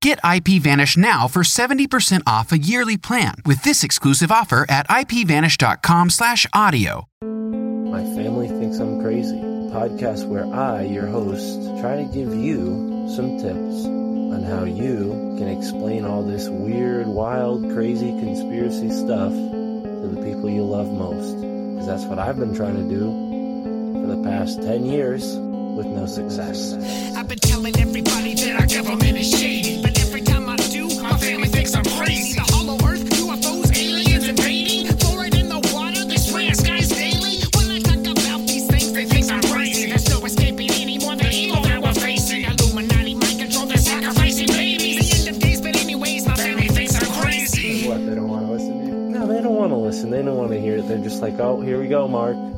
Get IPVanish now for 70% off a yearly plan with this exclusive offer at ipvanish.com/audio. My family thinks I'm crazy. A podcast where I, your host, try to give you some tips on how you can explain all this weird, wild, crazy conspiracy stuff to the people you love most. Because that's what I've been trying to do for the past 10 years with no success. I've been telling everybody that our government is shady, but every time I do, my family thinks I'm crazy. The hollow earth, UFOs, aliens invading, fluoride in the water, they swear skies daily. When I talk about these things, they think I'm crazy. There's no escaping anymore the evil that we're facing. Illuminati mind control, they're sacrificing babies. The end of days, but anyways, my family thinks I'm crazy. What, they don't want to listen to you? No, they don't want to listen. They don't want to hear it. They're just like, oh, here we go, Mark.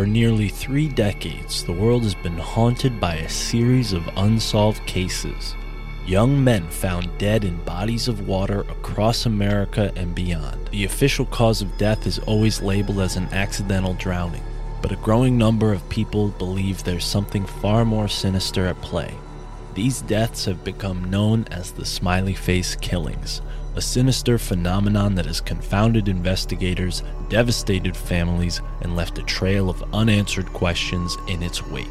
For nearly three decades, the world has been haunted by a series of unsolved cases. Young men found dead in bodies of water across America and beyond. The official cause of death is always labeled as an accidental drowning, but a growing number of people believe there's something far more sinister at play. These deaths have become known as the smiley face killings, a sinister phenomenon that has confounded investigators, devastated families, and left a trail of unanswered questions in its wake.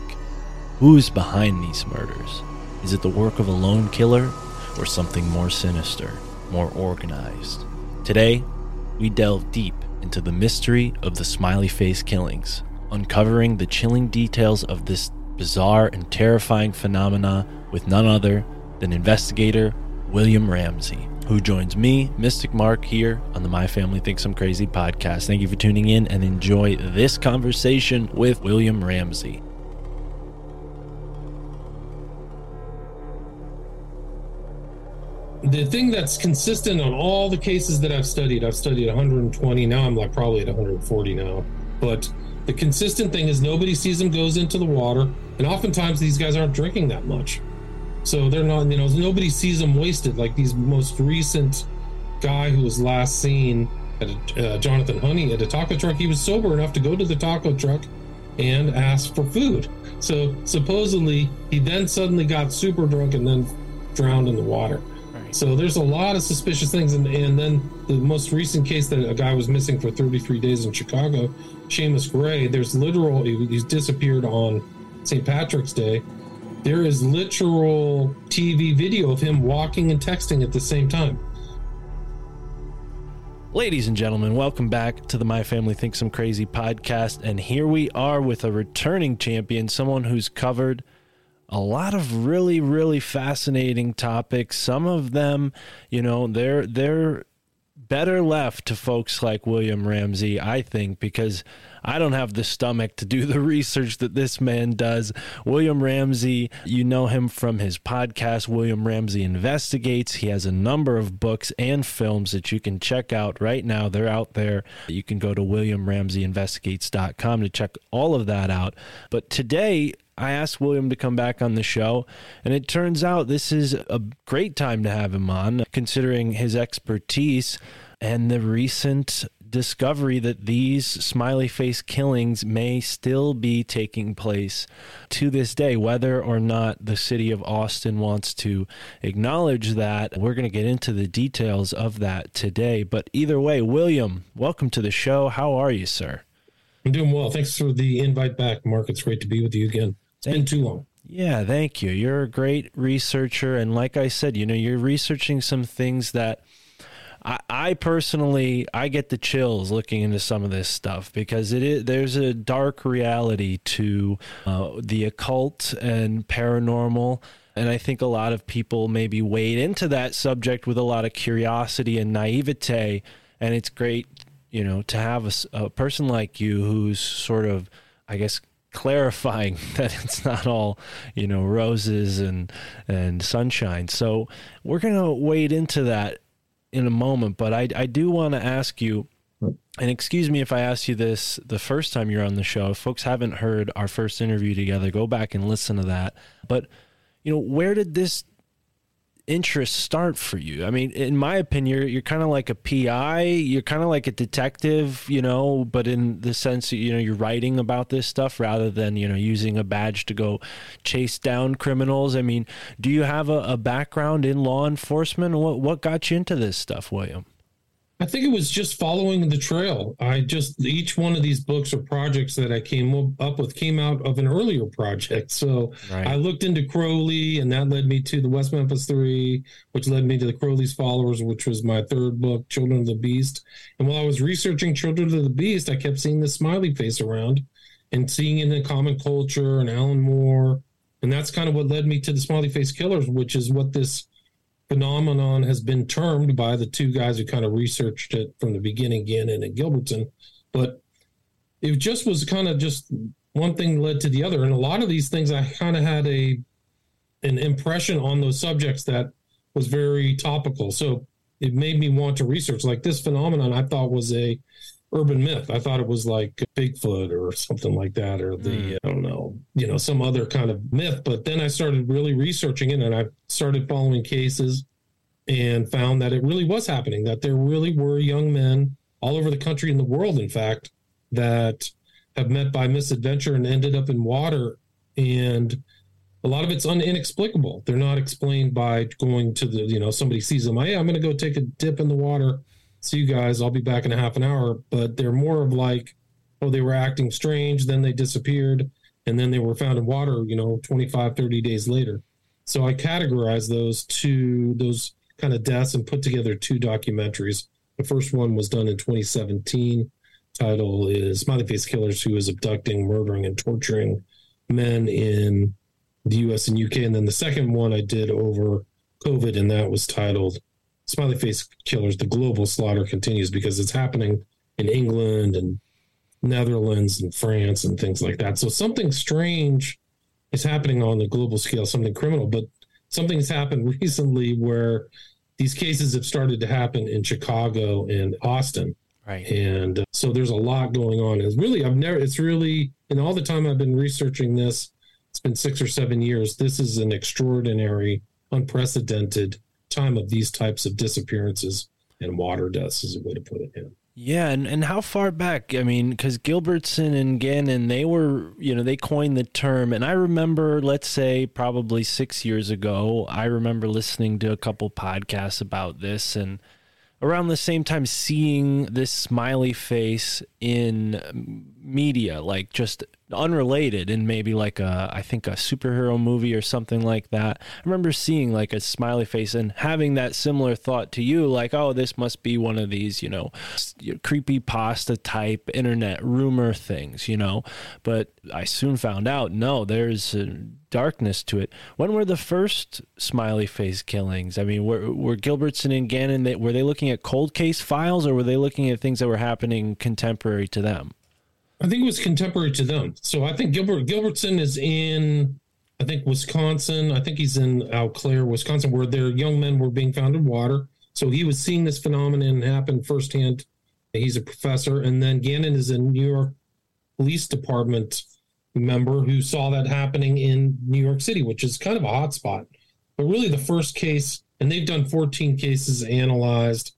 Who is behind these murders? Is it the work of a lone killer or something more sinister, more organized? Today, we delve deep into the mystery of the smiley face killings, uncovering the chilling details of this bizarre and terrifying phenomena with none other than investigator William Ramsey, who joins me, Mystic Mark, here on the My Family Thinks I'm Crazy podcast. Thank you for tuning in and enjoy this conversation with William Ramsey. the thing that's consistent on all the cases that I've studied, I've studied 120 now. I'm like probably at 140 now. But the consistent thing is nobody sees them goes into the water, and oftentimes these guys aren't drinking that much, so they're not. You know, nobody sees them wasted. Like these most recent guy who was last seen at a, uh, Jonathan Honea at a taco truck. He was sober enough to go to the taco truck and ask for food. So supposedly he then suddenly got super drunk and then drowned in the water. So there's a lot of suspicious things, and, and then the most recent case that a guy was missing for 33 days in Chicago, Seamus Gray. There's literal he- he's disappeared on St. Patrick's Day. There is literal TV video of him walking and texting at the same time. Ladies and gentlemen, welcome back to the My Family Thinks I'm Crazy podcast. And here we are with a returning champion, someone who's covered a lot of really, really fascinating topics. Some of them, you know, they're they're better left to folks like William Ramsey, I think, because I don't have the stomach to do the research that this man does. William Ramsey, you know him from his podcast, William Ramsey Investigates. He has a number of books and films that you can check out right now. They're out there. You can go to williamramseyinvestigates.com to check all of that out. But today, I asked William to come back on the show, and it turns out this is a great time to have him on, considering his expertise and the recent discovery that these smiley face killings may still be taking place to this day. Whether or not the city of Austin wants to acknowledge that, we're going to get into the details of that today. But either way, William, welcome to the show. How are you, sir? I'm doing well. Thanks for the invite back, Mark. It's great to be with you again. It's been too long. Yeah, thank you. You're a great researcher. And like I said, you know, you're researching some things that I, I personally I get the chills looking into some of this stuff because it is there's a dark reality to uh, the occult and paranormal. And I think a lot of people maybe wade into that subject with a lot of curiosity and naivete. And it's great, you know, to have a person like you who's sort of, I guess, clarifying that it's not all you know roses and and sunshine. So we're going to wade into that in a moment but i i do want to ask you and excuse me if i asked you this the first time you're on the show. If folks haven't heard our first interview together go back and listen to that. But you know where did this interest start for you? I mean, in my opinion, you're, you're kind of like a PI, you're kind of like a detective, you know, but in the sense that, you know, you're writing about this stuff rather than, you know, using a badge to go chase down criminals. I mean, do you have a, a background in law enforcement? What, what got you into this stuff, William? I think it was just following the trail. I just each one of these books or projects that I came up with came out of an earlier project. So Right. I looked into Crowley, and that led me to the West Memphis Three, which led me to the Crowley's Followers, which was my third book, Children of the Beast. And while I was researching Children of the Beast, I kept seeing this smiley face around, and seeing it in common culture and Alan Moore, and that's kind of what led me to the Smiley Face Killers, which is what this phenomenon has been termed by the two guys who kind of researched it from the beginning, Gannon and Gilbertson. But it just was kind of just one thing led to the other, and a lot of these things I kind of had a an impression on those subjects that was very topical. So it made me want to research. Like this phenomenon, I thought was a urban myth. I thought it was like Bigfoot or something like that, or the hmm. I don't know, you know, some other kind of myth. But then I started really researching it, and I started following cases and found that it really was happening. That there really were young men all over the country and the world, in fact, that have met by misadventure and ended up in water. And a lot of it's un- inexplicable. They're not explained by going to the, you know, somebody sees them. Hey, I'm going to go take a dip in the water. See you guys. I'll be back in a half an hour. But they're more of like, oh, they were acting strange. Then they disappeared. And then they were found in water, you know, 25, 30 days later. So I categorized those two, those kind of deaths and put together two documentaries. The first one was done in 2017. Title is Smiley Face Killers Who is Abducting, Murdering, and Torturing Men in the US and UK. And then the second one I did over COVID, and that was titled Smiley Face Killers The Global Slaughter Continues because it's happening in England and Netherlands and France and things like that. So something strange is happening on the global scale, something criminal, but something's happened recently where these cases have started to happen in Chicago and Austin. Right. And uh, so there's a lot going on. It's really, I've never, it's really, in all the time I've been researching this, it's been six or seven years. This is an extraordinary, unprecedented time of these types of disappearances and water deaths, is a way to put it. Yeah. Yeah, and, and how far back? I mean, because Gilbertson and Gannon, they were, you know, they coined the term. And I remember, let's say, probably six years ago, I remember listening to a couple podcasts about this and around the same time seeing this smiley face in media, like just unrelated and maybe like a I think a superhero movie or something like that. I remember seeing like a smiley face and having that similar thought to you like oh this must be one of these, you know, creepy pasta type internet rumor things, you know. But I soon found out no, there's a darkness to it. When were the first smiley face killings? I mean, were were Gilbertson and Gannon they, were they looking at cold case files or were they looking at things that were happening contemporary to them? I think it was contemporary to them. So I think Gilbert Gilbertson is in, I think Wisconsin. I think he's in Eau Claire, Wisconsin, where their young men were being found in water. So he was seeing this phenomenon happen firsthand. He's a professor, and then Gannon is a New York Police Department member who saw that happening in New York City, which is kind of a hot spot. But really, the first case, and they've done 14 cases analyzed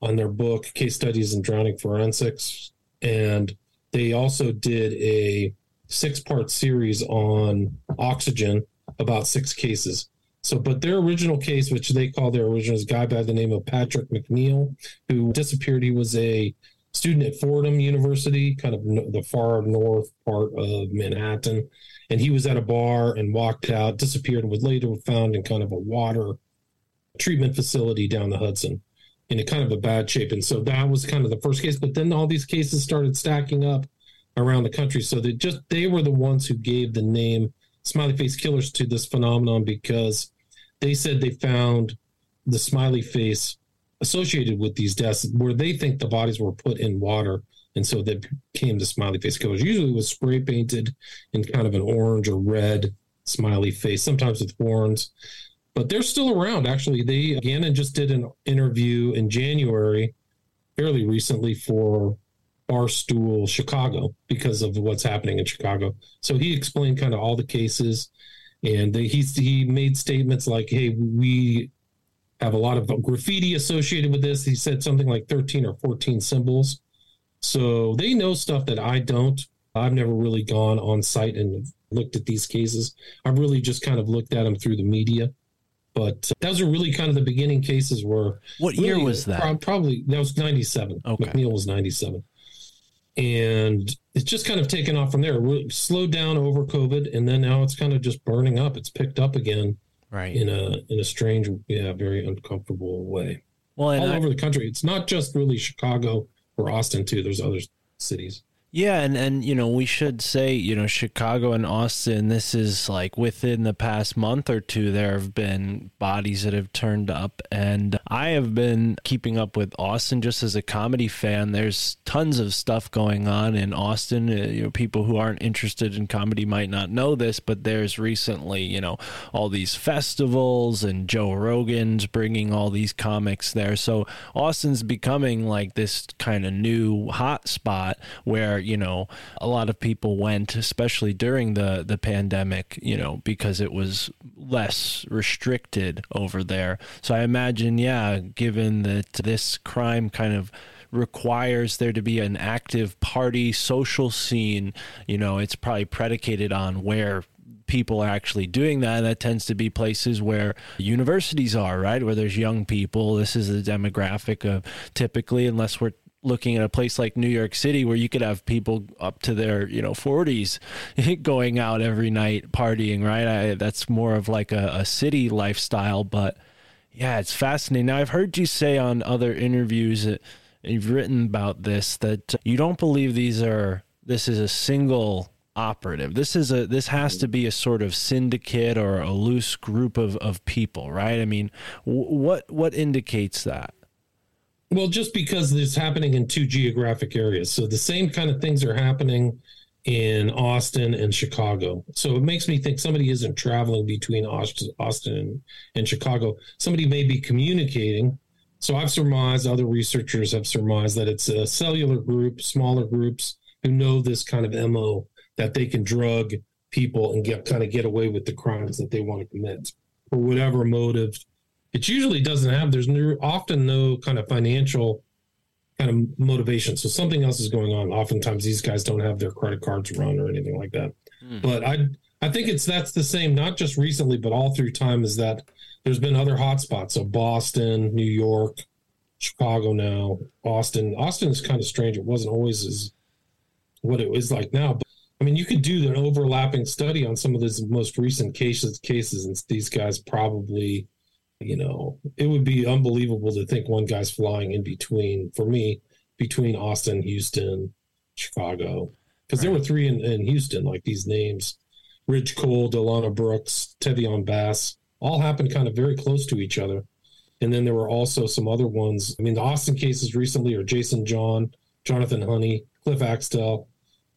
on their book, Case Studies in Drowning Forensics, and they also did a six part series on oxygen about six cases. So, but their original case, which they call their original, guy by the name of Patrick McNeill, who disappeared. He was a student at Fordham University, kind of the far north part of Manhattan. And he was at a bar and walked out, disappeared, and was later found in kind of a water treatment facility down the Hudson in a kind of a bad shape. And so that was kind of the first case. But then all these cases started stacking up around the country. So they just they were the ones who gave the name smiley face killers to this phenomenon because they said they found the smiley face associated with these deaths where they think the bodies were put in water and so they became the smiley face killers usually was spray painted in kind of an orange or red smiley face sometimes with horns but they're still around actually they gannon just did an interview in january fairly recently for barstool chicago because of what's happening in chicago so he explained kind of all the cases and they, he he made statements like hey we have a lot of graffiti associated with this. He said something like 13 or 14 symbols. So they know stuff that I don't. I've never really gone on site and looked at these cases. I've really just kind of looked at them through the media. But those are really kind of the beginning cases where. What year really, was that? pro- Probably that was 97. Okay. McNeill was 97. And it's just kind of taken off from there. Really slowed down over COVID, and then now it's kind of just burning up. It's picked up again Right. in a in a strange, yeah, very uncomfortable way. well, All I- over the country. It's not just really Chicago or Austin too. There's other cities. Yeah, and and you know we should say you know Chicago and Austin. This is like within the past month or two, there have been bodies that have turned up, and I have been keeping up with Austin just as a comedy fan. There's tons of stuff going on in Austin. Uh, You know, people who aren't interested in comedy might not know this, but there's recently you know all these festivals and Joe Rogan's bringing all these comics there. So Austin's becoming like this kind of new hot spot where you know a lot of people went, especially during the the pandemic, you know, because it was less restricted over there. So I imagine, yeah, given that this crime kind of requires there to be an active party social scene, you know, it's probably predicated on where people are actually doing that. That tends to be places where universities are, right? Where there's young people. This is the demographic of typically, unless we're looking at a place like New York City where you could have people up to their, you know, 40s going out every night partying, right? I, that's more of like a, a city lifestyle, but yeah, it's fascinating. Now, I've heard you say on other interviews that you've written about this that you don't believe these are this is a single operative. This is a this has to be a sort of syndicate or a loose group of, of people, right? I mean, wh- what what indicates that? Well, just because it's happening in two geographic areas, so the same kind of things are happening in Austin and Chicago. So it makes me think somebody isn't traveling between Austin, and Chicago. Somebody may be communicating. So I've surmised, other researchers have surmised that it's a cellular group, smaller groups who know this kind of MO that they can drug people and get kind of get away with the crimes that they want to commit for whatever motive. It usually doesn't have, there's no, often no kind of financial kind of motivation. So something else is going on. Oftentimes these guys don't have their credit cards run or anything like that. Hmm. But I I think it's that's the same, not just recently, but all through time is that there's been other hotspots. So Boston, New York, Chicago now, Austin. Austin is kind of strange. It wasn't always as what it was like now. But I mean, you could do an overlapping study on some of these most recent cases cases, and these guys probably, you know, it would be unbelievable to think one guy's flying in between for me between Austin, Houston, Chicago, because there were three in, in Houston, like these names, Ridge Cole, Delana Brooks, Tevion Bass, all happened kind of very close to each other. And then there were also some other ones. I mean, the Austin cases recently are Jason John, Jonathan Honea, Cliff Axtell,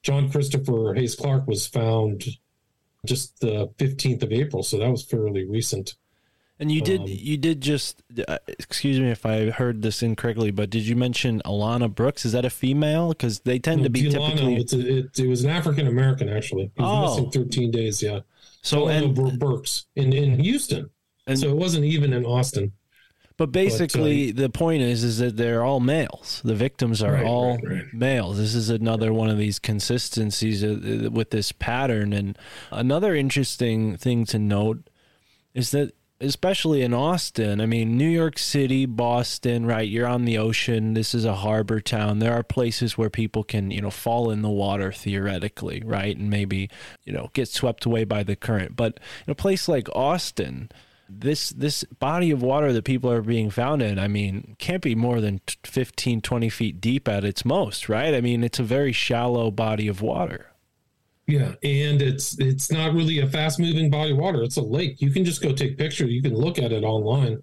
John Christopher Hayes Clark was found just the 15th of April. So that was fairly recent. And you did Um, you did just uh, excuse me if I heard this incorrectly, but did you mention Alana Brooks? Is that a female? Because they tend to be Delano, typically it's a, it, it was an African American, actually. He was Oh. missing 13 days, yeah. so Delano and Bur- Burks in, in Houston. And- so it wasn't even in Austin. But basically, the point is, is that they're all males. The victims are Right, all right, right. males. This is another one of these consistencies uh, uh, with this pattern. And another interesting thing to note is that especially in Austin. I mean, New York City, Boston, right? You're on the ocean. This is a harbor town. There are places where people can, you know, fall in the water theoretically, right? And maybe, you know, get swept away by the current. But in a place like Austin, this this body of water that people are being found in, I mean, can't be more than 15, 20 feet deep at its most, right? I mean, it's a very shallow body of water. Yeah, and it's it's not really a fast moving body of water. It's a lake. You can just go take pictures. You can look at it online.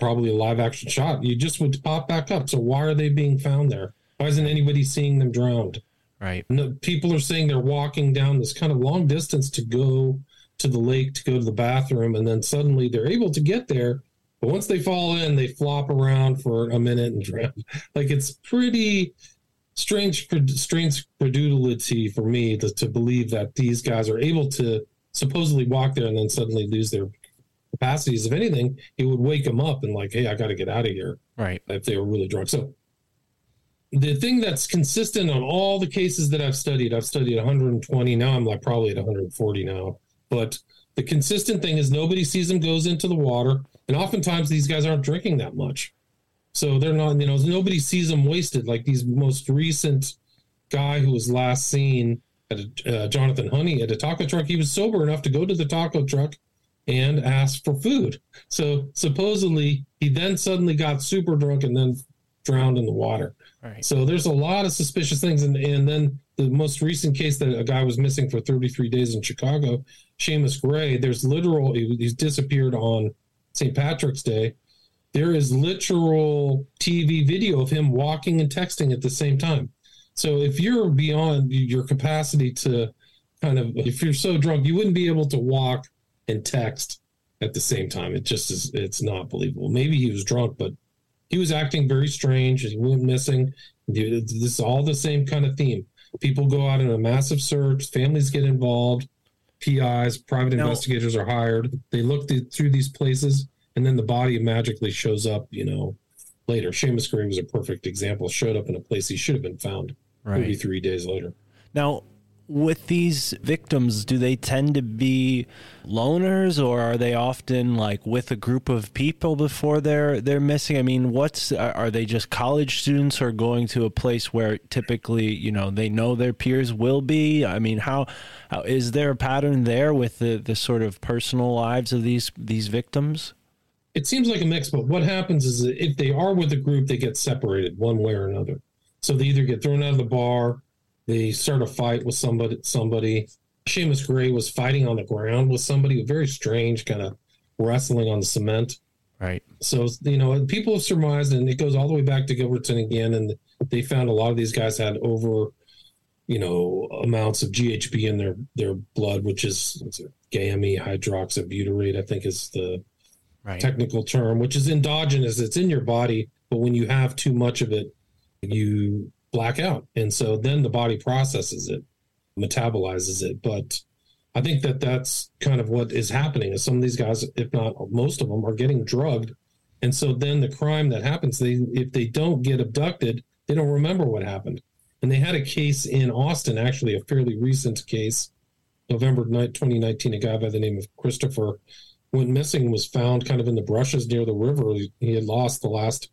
Probably a live action shot. You just would pop back up. So why are they being found there? Why isn't anybody seeing them drowned? Right. No, people are saying they're walking down this kind of long distance to go to the lake to go to the bathroom, and then suddenly they're able to get there. But once they fall in, they flop around for a minute and drown. Like it's pretty strange, strange credulity for me to, to believe that these guys are able to supposedly walk there and then suddenly lose their capacities. If anything, it would wake them up and like, hey, I got to get out of here. Right. If they were really drunk. So the thing that's consistent on all the cases that I've studied, I've studied 120. Now I'm like probably at 140 now. But the consistent thing is nobody sees them goes into the water, and oftentimes these guys aren't drinking that much, so they're not. You know, nobody sees them wasted. Like these most recent guy who was last seen at a, uh, Jonathan Honea at a taco truck. He was sober enough to go to the taco truck and ask for food. So supposedly he then suddenly got super drunk and then drowned in the water. Right. So there's a lot of suspicious things, and and then the most recent case that a guy was missing for 33 days in Chicago, Seamus Gray. There's literal he, he's disappeared on St. Patrick's Day. There is literal TV video of him walking and texting at the same time. So if you're beyond your capacity to kind of if you're so drunk, you wouldn't be able to walk and text at the same time. It just is it's not believable. Maybe he was drunk, but he was acting very strange. He went missing. This is all the same kind of theme. People go out in a massive search. Families get involved. PIs, private Now- investigators are hired. They look th- through these places, and then the body magically shows up. You know, later. Seamus Gray was a perfect example. Showed up in a place he should have been found. Right. Maybe three days later. Now, with these victims, do they tend to be loners, or are they often like with a group of people before they're they're missing? I mean, what's are are they just college students or going to a place where typically you know they know their peers will be? I mean, how, how is there a pattern there with the the sort of personal lives of these these victims? It seems like a mix, but what happens is if they are with a group, they get separated one way or another. So they either get thrown out of the bar, they start a fight with somebody. Somebody. Seamus Gray was fighting on the ground with somebody, a very strange, kind of wrestling on the cement. Right. So you know, people have surmised, and it goes all the way back to Gilbertson again, and they found a lot of these guys had over, you know, amounts of GHB in their their blood, which is it, hydroxybutyrate, I think is the Right. technical term, which is endogenous. It's in your body, but when you have too much of it, you black out. And so then the body processes it, metabolizes it. But I think that that's kind of what is happening is some of these guys, if not most of them, are getting drugged. And so then the crime that happens, they if they don't get abducted, they don't remember what happened. And they had a case in Austin, actually a fairly recent case, November 9, 2019, a guy by the name of Christopher went missing was found kind of in the brushes near the river. He, had lost the last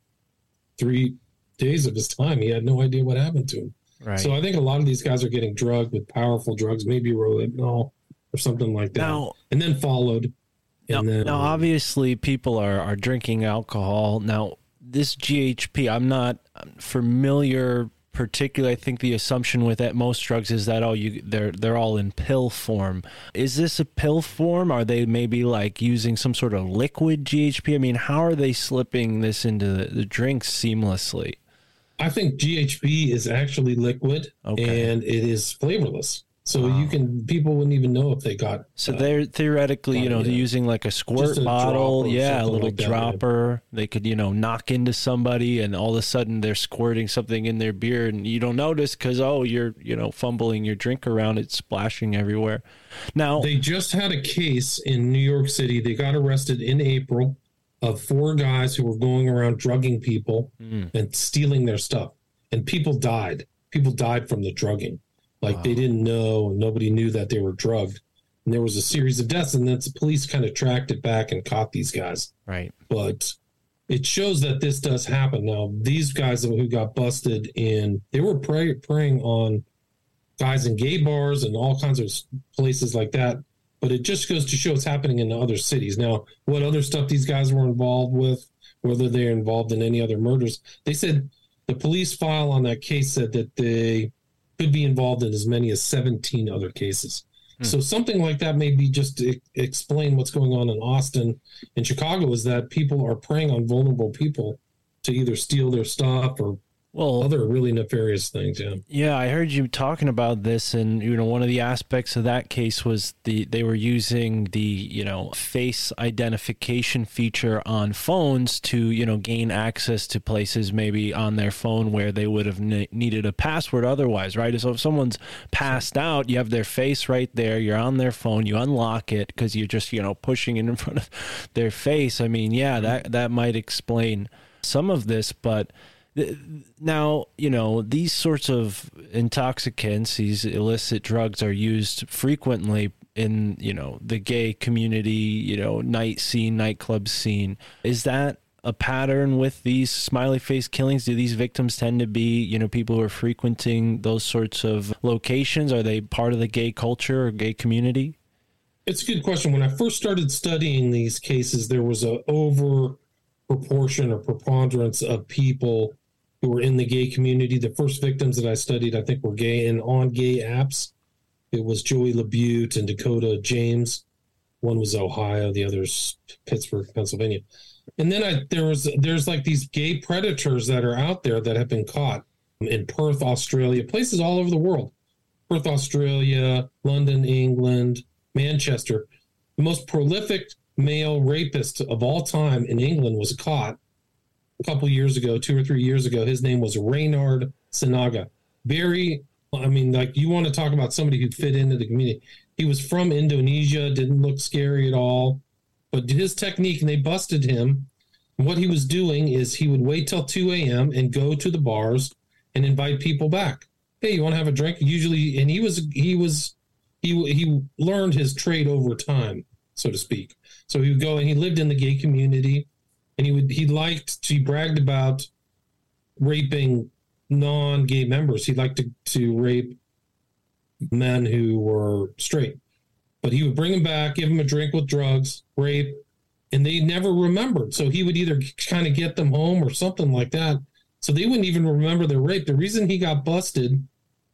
three days of his time. He had no idea what happened to him. Right. So I think a lot of these guys are getting drugged with powerful drugs, maybe Rohypnol or something like that, Now- and then followed. Now, And then, now, obviously, people are, are drinking alcohol. Now, this GHB, I'm not familiar. Particularly, I think the assumption with that most drugs is that oh, you they're they're all in pill form. Is this a pill form? Are they maybe like using some sort of liquid GHB? I mean, how are they slipping this into the, the drinks seamlessly? I think GHB is actually liquid Okay. and it is flavorless. So Wow. you can people wouldn't even know if they got. So uh, they're theoretically, you know, yeah. using like a squirt a bottle, yeah, a little like that, yeah. dropper. They could, you know, knock into somebody, and all of a sudden they're squirting something in their beer, and you don't notice because oh, you're, you know, fumbling your drink around, it's splashing everywhere. Now, They just had a case in New York City. They got arrested in April of four guys who were going around drugging people Mm. and stealing their stuff. And people died. People died from the drugging. Like they didn't know, and nobody knew that they were drugged. and there was a series of deaths, and then the police kind of tracked it back and caught these guys. Right. But it shows that this does happen. Now, these guys who got busted in, they were prey, preying on guys in gay bars and all kinds of places like that. But it just goes to show it's happening in other cities. Now, what other stuff these guys were involved with, whether they're involved in any other murders, they said the police file on that case said that they could be involved in as many as 17 other cases. Hmm. So something like that may be just to explain what's going on in Austin and Chicago is that people are preying on vulnerable people to either steal their stuff or Well, other really nefarious things. Yeah. Yeah, I heard you talking about this, and you know, one of the aspects of that case was the they were using the you know face identification feature on phones to you know gain access to places maybe on their phone where they would have ne- needed a password otherwise, right? So if someone's passed out, you have their face right there, you're on their phone, you unlock it because you're just you know pushing it in front of their face. I mean, yeah, that that might explain some of this, but now you know these sorts of intoxicants these illicit drugs are used frequently in you know the gay community you know night scene nightclub scene. Is that a pattern with these smiley face killings? Do these victims tend to be you know people who are frequenting those sorts of locations? Are they part of the gay culture or gay community? It's a good question. When I first started studying these cases, there was a over proportion or preponderance of people who were in the gay community. The first victims that I studied, I think, were gay and on gay apps. It was Joey LaBute and Dakota James. One was Ohio, the other's Pittsburgh, Pennsylvania. And then I there was there's like these gay predators that are out there that have been caught in Perth, Australia, places all over the world. Perth, Australia, London, England, Manchester. The most prolific male rapist of all time in England was caught a couple years ago, two or three years ago. His name was Reynard Sinaga. Very, I mean, like you want to talk about somebody who fit into the community. He was from Indonesia, didn't look scary at all, but his technique, and they busted him. What he was doing is he would wait till 2 a.m. and go to the bars and invite people back. Hey, you want to have a drink? Usually, and he was, he was, he, he learned his trade over time, so to speak. So he would go and he lived in the gay community and he would he liked he bragged about raping non-gay members. He liked to, to rape men who were straight. But he would bring them back, give them a drink with drugs, rape, and they never remembered. So he would either kind of get them home or something like that. So they wouldn't even remember their rape. The reason he got busted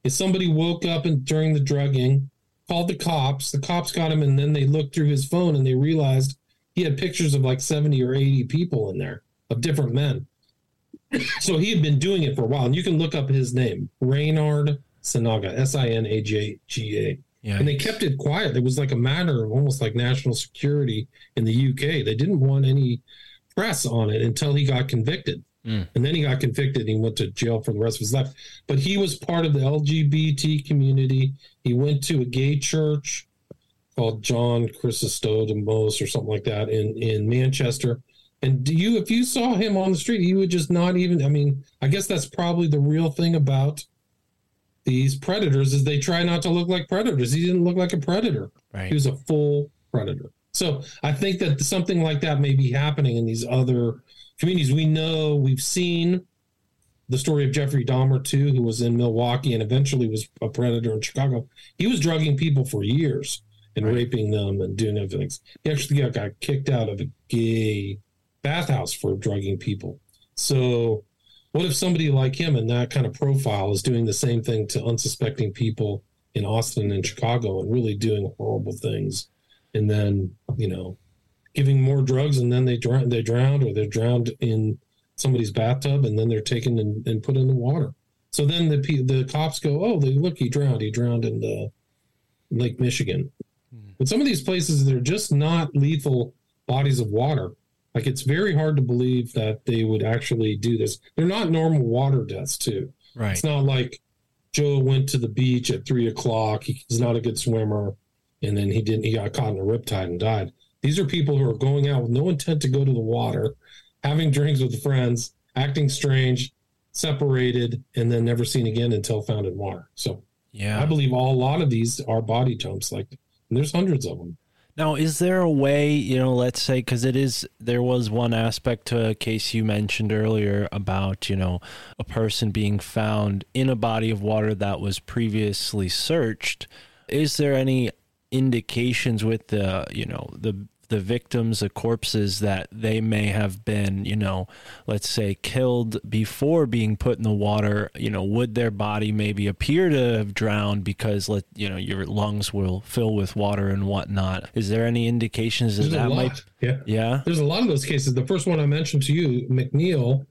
is somebody woke up and during the drugging, called the cops. The cops got him, and then they looked through his phone and they realized he had pictures of like 70 or 80 people in there of different men. so he had been doing it for a while. And you can look up his name, Reynard Sinaga, S I N A J G A. yeah And they kept it quiet. It was like a matter of almost like national security in the UK. They didn't want any press on it until he got convicted. Mm. And then he got convicted and he went to jail for the rest of his life. But he was part of the LGBT community. He went to a gay church called John Chrysostomos or something like that in, in Manchester. And do you, if you saw him on the street, you would just not even, I mean, I guess that's probably the real thing about these predators is they try not to look like predators. He didn't look like a predator. right He was a full predator. So I think that something like that may be happening in these other communities. We know we've seen the story of Jeffrey Dahmer too, who was in Milwaukee and eventually was a predator in Chicago. He was drugging people for years and Right. raping them and doing other things. He actually got, got kicked out of a gay bathhouse for drugging people. So what if somebody like him and that kind of profile is doing the same thing to unsuspecting people in Austin and Chicago and really doing horrible things and then, you know, giving more drugs and then they drown they drowned or they're drowned in somebody's bathtub and then they're taken and, and put in the water. So then the the cops go, "Oh, they, look, he drowned. He drowned in the Lake Michigan." But some of these places they're just not lethal bodies of water. Like it's very hard to believe that they would actually do this. They're not normal water deaths, too. right It's not like Joe went to the beach at three o'clock. He's not a good swimmer, and then he didn't. He got caught in a riptide and died. These are people who are going out with no intent to go to the water, having drinks with friends, acting strange, separated, and then never seen again until found in water. So yeah I believe all, a lot of these are body jumps, like there's hundreds of them. Now, is there a way, you know, let's say, because it is, there was one aspect to a case you mentioned earlier about, you know, a person being found in a body of water that was previously searched. Is there any indications with the, you know, the, the victims, the corpses that they may have been, you know, let's say killed before being put in the water, you know, would their body maybe appear to have drowned because let you know your lungs will fill with water and whatnot? Is there any indications that There's that might yeah. yeah? There's a lot of those cases. The first one I mentioned to you, McNeill,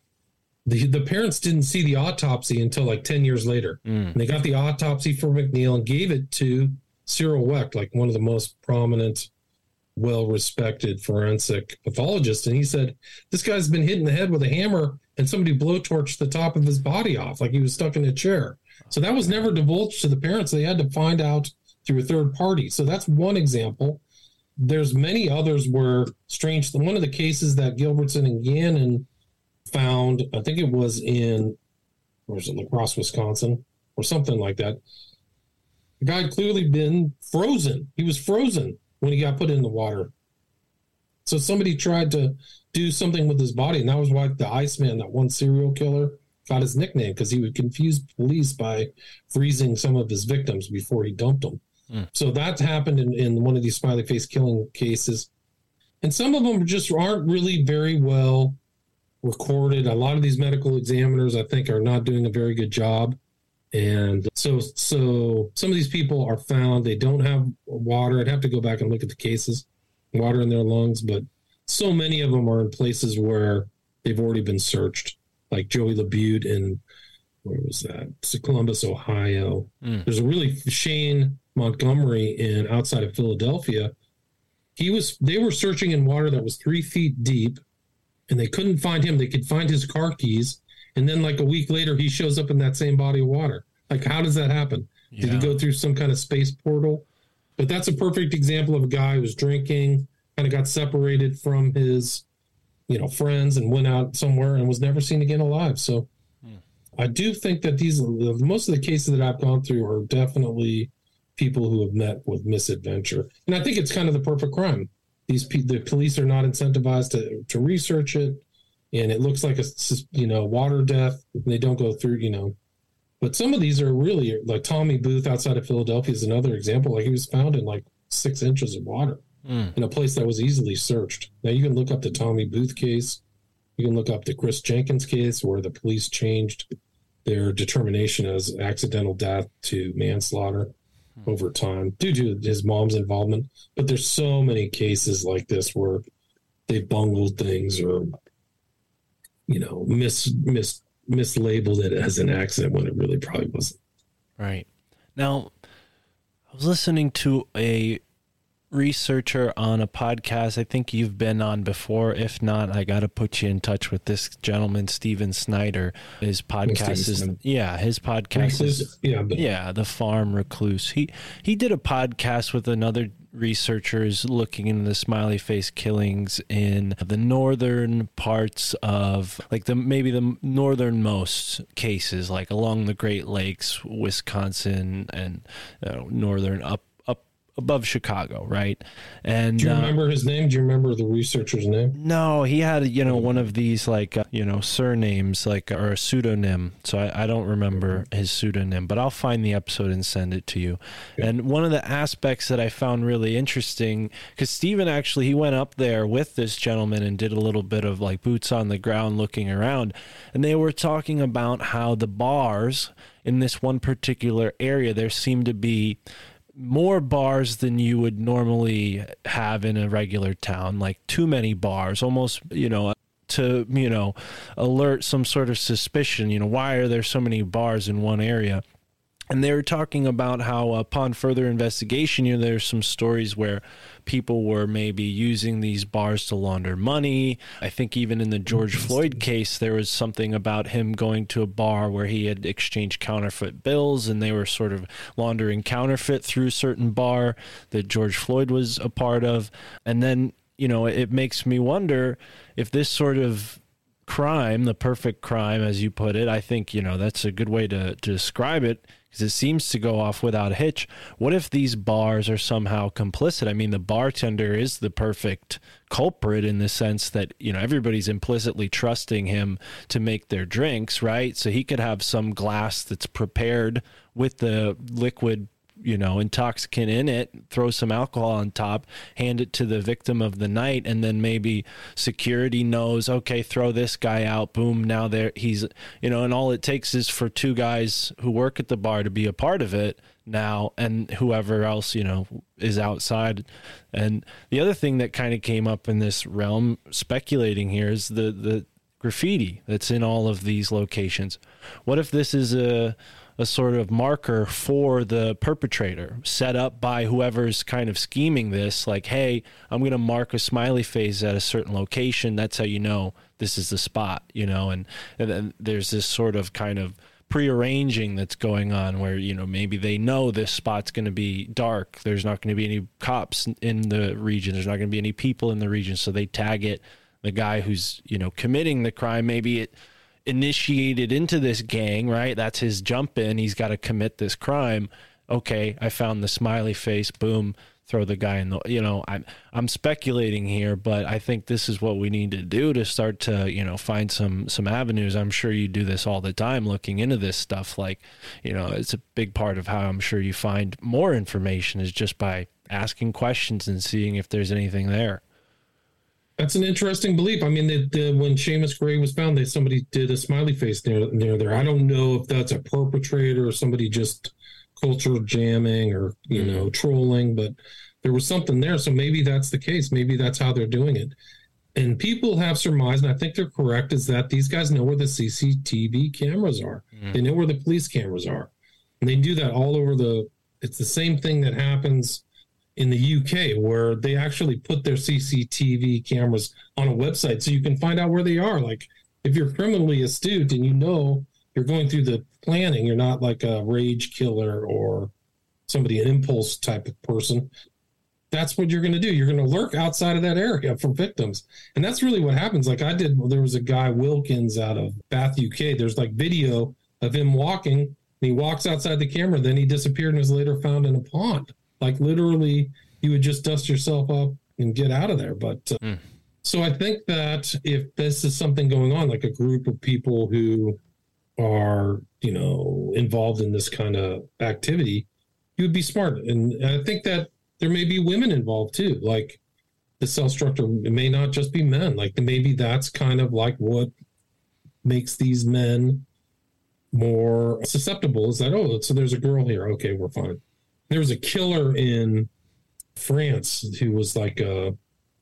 the the parents didn't see the autopsy until like 10 years later. Mm. And they got the autopsy for McNeill and gave it to Cyril Wecht, like one of the most prominent, well respected forensic pathologist. And he said, This guy's been hit in the head with a hammer and somebody blowtorched the top of his body off, like he was stuck in a chair. So that was never divulged to the parents. They had to find out through a third party. So that's one example. There's many others where strange. One of the cases that Gilbertson and Gannon found, I think it was in, was it, La Crosse, Wisconsin, or something like that. The guy had clearly been frozen. He was frozen when he got put in the water. So somebody tried to do something with his body, and that was why the Iceman, that one serial killer, got his nickname because he would confuse police by freezing some of his victims before he dumped them. Hmm. So that happened in, in one of these smiley face killing cases. And some of them just aren't really very well recorded. A lot of these medical examiners, I think, are not doing a very good job. And so, so some of these people are found. They don't have water. I'd have to go back and look at the cases, water in their lungs. But so many of them are in places where they've already been searched, like Joey LaBute in where was that? It's Columbus, Ohio. Mm. There's a really Shane Montgomery in outside of Philadelphia. He was. They were searching in water that was three feet deep, and they couldn't find him. They could find his car keys, and then like a week later, he shows up in that same body of water. Like, how does that happen? Did he go through some kind of space portal? But that's a perfect example of a guy who was drinking, kind of got separated from his, you know, friends, and went out somewhere and was never seen again alive. So, hmm. I do think that these most of the cases that I've gone through are definitely people who have met with misadventure, and I think it's kind of the perfect crime. These the police are not incentivized to to research it, and it looks like a you know water death. They don't go through you know, but some of these are really like Tommy Booth outside of Philadelphia is another example. Like he was found in like six inches of water Mm. in a place that was easily searched. Now you can look up the Tommy Booth case. You can look up the Chris Jenkins case where the police changed their determination as accidental death to manslaughter over time due to his mom's involvement. But there's so many cases like this where they bungled things or you know mis mis mislabeled it as an accident when it really probably wasn't. Right. Now, I was listening to a researcher on a podcast I think you've been on before. If not, I got to put you in touch with this gentleman, Steven Snyder. His oh, podcast is, yeah, his podcast is, yeah, but yeah, the farm recluse. He he did a podcast with another researchers looking into the smiley face killings in the northern parts of like the maybe the northernmost cases like along the Great Lakes, Wisconsin and you know, northern up above Chicago, right? And do you uh, remember his name? Do you remember the researcher's name? no, he had you know one of these like uh, you know surnames like or a pseudonym. So I, I don't remember his pseudonym, but I'll find the episode and send it to you. And one of the aspects that I found really interesting because Stephen actually he went up there with this gentleman and did a little bit of like boots on the ground looking around, and they were talking about how the bars in this one particular area there seemed to be more bars than you would normally have in a regular town like too many bars almost you know to you know alert some sort of suspicion you know why are there so many bars in one area and they were talking about how upon further investigation you know there's some stories where people were maybe using these bars to launder money i think even in the george floyd case there was something about him going to a bar where he had exchanged counterfeit bills and they were sort of laundering counterfeit through a certain bar that george floyd was a part of and then you know it makes me wonder if this sort of crime, the perfect crime, as you put it. I think, you know, that's a good way to, to describe it because it seems to go off without a hitch. What if these bars are somehow complicit? I mean, the bartender is the perfect culprit in the sense that, you know, everybody's implicitly trusting him to make their drinks, right? So he could have some glass that's prepared with the liquid you know, intoxicant in it, throw some alcohol on top, hand it to the victim of the night, and then maybe security knows, okay, throw this guy out. Boom, now there he's, you know, and all it takes is for two guys who work at the bar to be a part of it now, and whoever else, you know, is outside. And the other thing that kind of came up in this realm, speculating here, is the the graffiti that's in all of these locations. What if this is a a sort of marker for the perpetrator set up by whoever's kind of scheming this like hey i'm going to mark a smiley face at a certain location. That's how you know this is the spot you know? And and then there's this sort of kind of prearranging that's going on where you know maybe they know this spot's going to be dark. There's not going to be any cops in the region. There's not going to be any people in the region. So they tag it. The guy who's you know committing the crime maybe it initiated into this gang, right? That's his jump in. He's got to commit this crime. Okay, I found the smiley face. Boom, throw the guy in the. You know, I'm I'm speculating here, but I think this is what we need to do to start to you know find some some avenues. I'm sure you do this all the time, looking into this stuff. Like, you know, it's a big part of how I'm sure you find more information is just by asking questions and seeing if there's anything there. That's an interesting belief. I mean, the, the, when Seamus Gray was found, they somebody did a smiley face near near there. I don't know if that's a perpetrator or somebody just culture jamming or you know mm-hmm. trolling, but there was something there. So maybe that's the case. Maybe that's how they're doing it. And people have surmised, and I think they're correct, is that these guys know where the CCTV cameras are. Mm-hmm. They know where the police cameras are, and they do that all over the. It's the same thing that happens in the UK where they actually put their CCTV cameras on a website so you can find out where they are. Like if you're criminally astute and you know you're going through the planning, you're not like a rage killer or somebody an impulse type of person. That's what you're going to do. You're going to lurk outside of that area for victims. And that's really what happens. Like I did, there was a guy, Wilkins, out of Bath, UK. There's like video of him walking. And he walks outside the camera, then he disappeared and was later found in a pond like literally you would just dust yourself up and get out of there. But uh, Mm. so i think that if this is something going on like a group of people who are you know involved in this kind of activity you would be smart. And i think that there may be women involved too. Like the cell structure it may not just be men. Like maybe that's kind of like what makes these men more susceptible is that oh so there's a girl here. Okay we're fine there was a killer in France who was like uh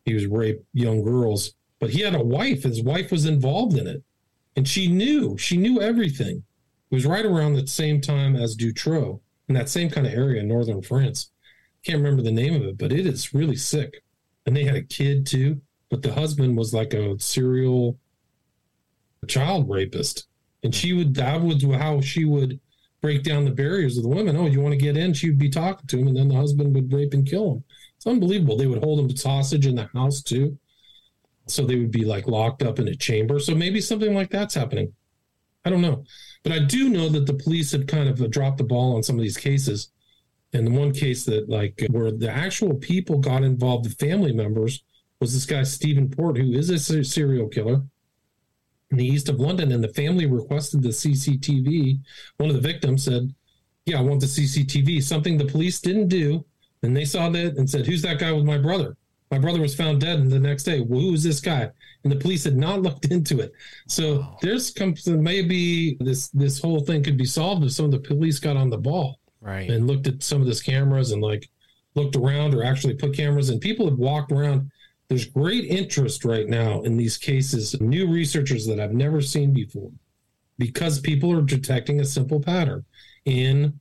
he was rape young girls, but he had a wife. His wife was involved in it, and she knew she knew everything. It was right around the same time as Dutroux in that same kind of area in northern France. Can't remember the name of it, but it is really sick. And they had a kid too, but the husband was like a serial child rapist, and she would that was how she would break down the barriers of the women. Oh, you want to get in? She would be talking to him, and then the husband would rape and kill him. It's unbelievable. They would hold him hostage in the house too. So they would be like locked up in a chamber. So maybe something like that's happening. I don't know. But I do know that the police have kind of uh, dropped the ball on some of these cases. And the one case that like uh, where the actual people got involved, the family members, was this guy Stephen Port, who is a serial killer in the east of London, and the family requested the CCTV. One of the victims said, "Yeah, I want the CCTV." Something the police didn't do, and they saw that and said, "Who's that guy with my brother?" My brother was found dead, and the next day, well, who is this guy? And the police had not looked into it. So there's comes maybe this this whole thing could be solved if some of the police got on the ball Right. and looked at some of these cameras and like looked around or actually put cameras and people have walked around there's great interest right now in these cases new researchers that i've never seen before because people are detecting a simple pattern in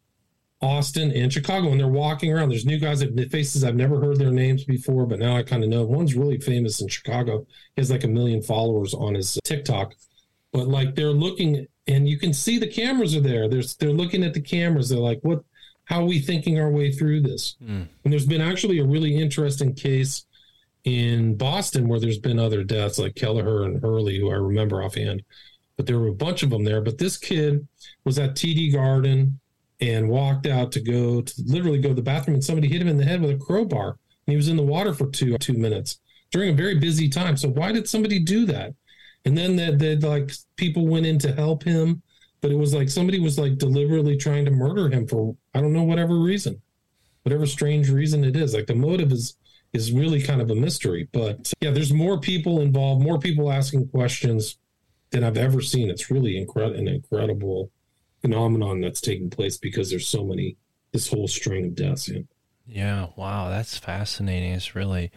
austin and chicago and they're walking around. There's new guys that faces i've never heard their names before but now i kind of know. One's really famous in chicago. He has like a million followers on his tiktok. But like they're looking and you can see the cameras are there. There's they're looking at the cameras. They're like what how are we thinking our way through this? Mm. and there's been actually a really interesting case in Boston where there's been other deaths like Kelleher and Hurley, who I remember offhand, but there were a bunch of them there. But this kid was at TD Garden and walked out to go to literally go to the bathroom, and somebody hit him in the head with a crowbar. And he was in the water for two two minutes during a very busy time. So why did somebody do that? And then that that like people went in to help him, but it was like somebody was like deliberately trying to murder him for I don't know whatever reason, whatever strange reason it is. Like the motive is is really kind of a mystery. But yeah, there's more people involved, more people asking questions than I've ever seen. It's really incredible, an incredible phenomenon that's taking place because there's so many this whole string of deaths. Yeah. Yeah, wow, that's fascinating. It's really,